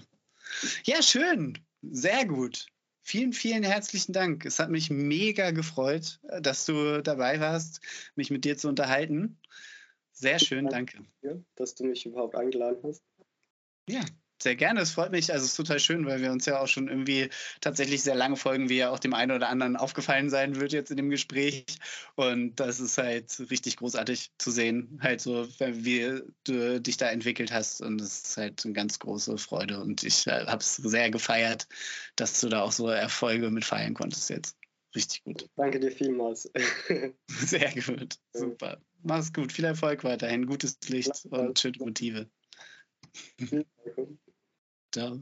Ja, schön. Sehr gut. Vielen, vielen herzlichen Dank. Es hat mich mega gefreut, äh, dass du dabei warst, mich mit dir zu unterhalten. Sehr schön, danke. Ja, dass du mich überhaupt eingeladen hast. Ja, sehr gerne. Es freut mich. Also es ist total schön, weil wir uns ja auch schon irgendwie tatsächlich sehr lange folgen, wie ja auch dem einen oder anderen aufgefallen sein wird jetzt in dem Gespräch. Und das ist halt richtig großartig zu sehen, halt so, wie du dich da entwickelt hast. Und das ist halt eine ganz große Freude. Und ich äh, habe es sehr gefeiert, dass du da auch so Erfolge mit feiern konntest jetzt. Richtig gut. Danke dir vielmals. Sehr gut. Super. Mach's gut. Viel Erfolg weiterhin. Gutes Licht und schöne Motive. Ciao.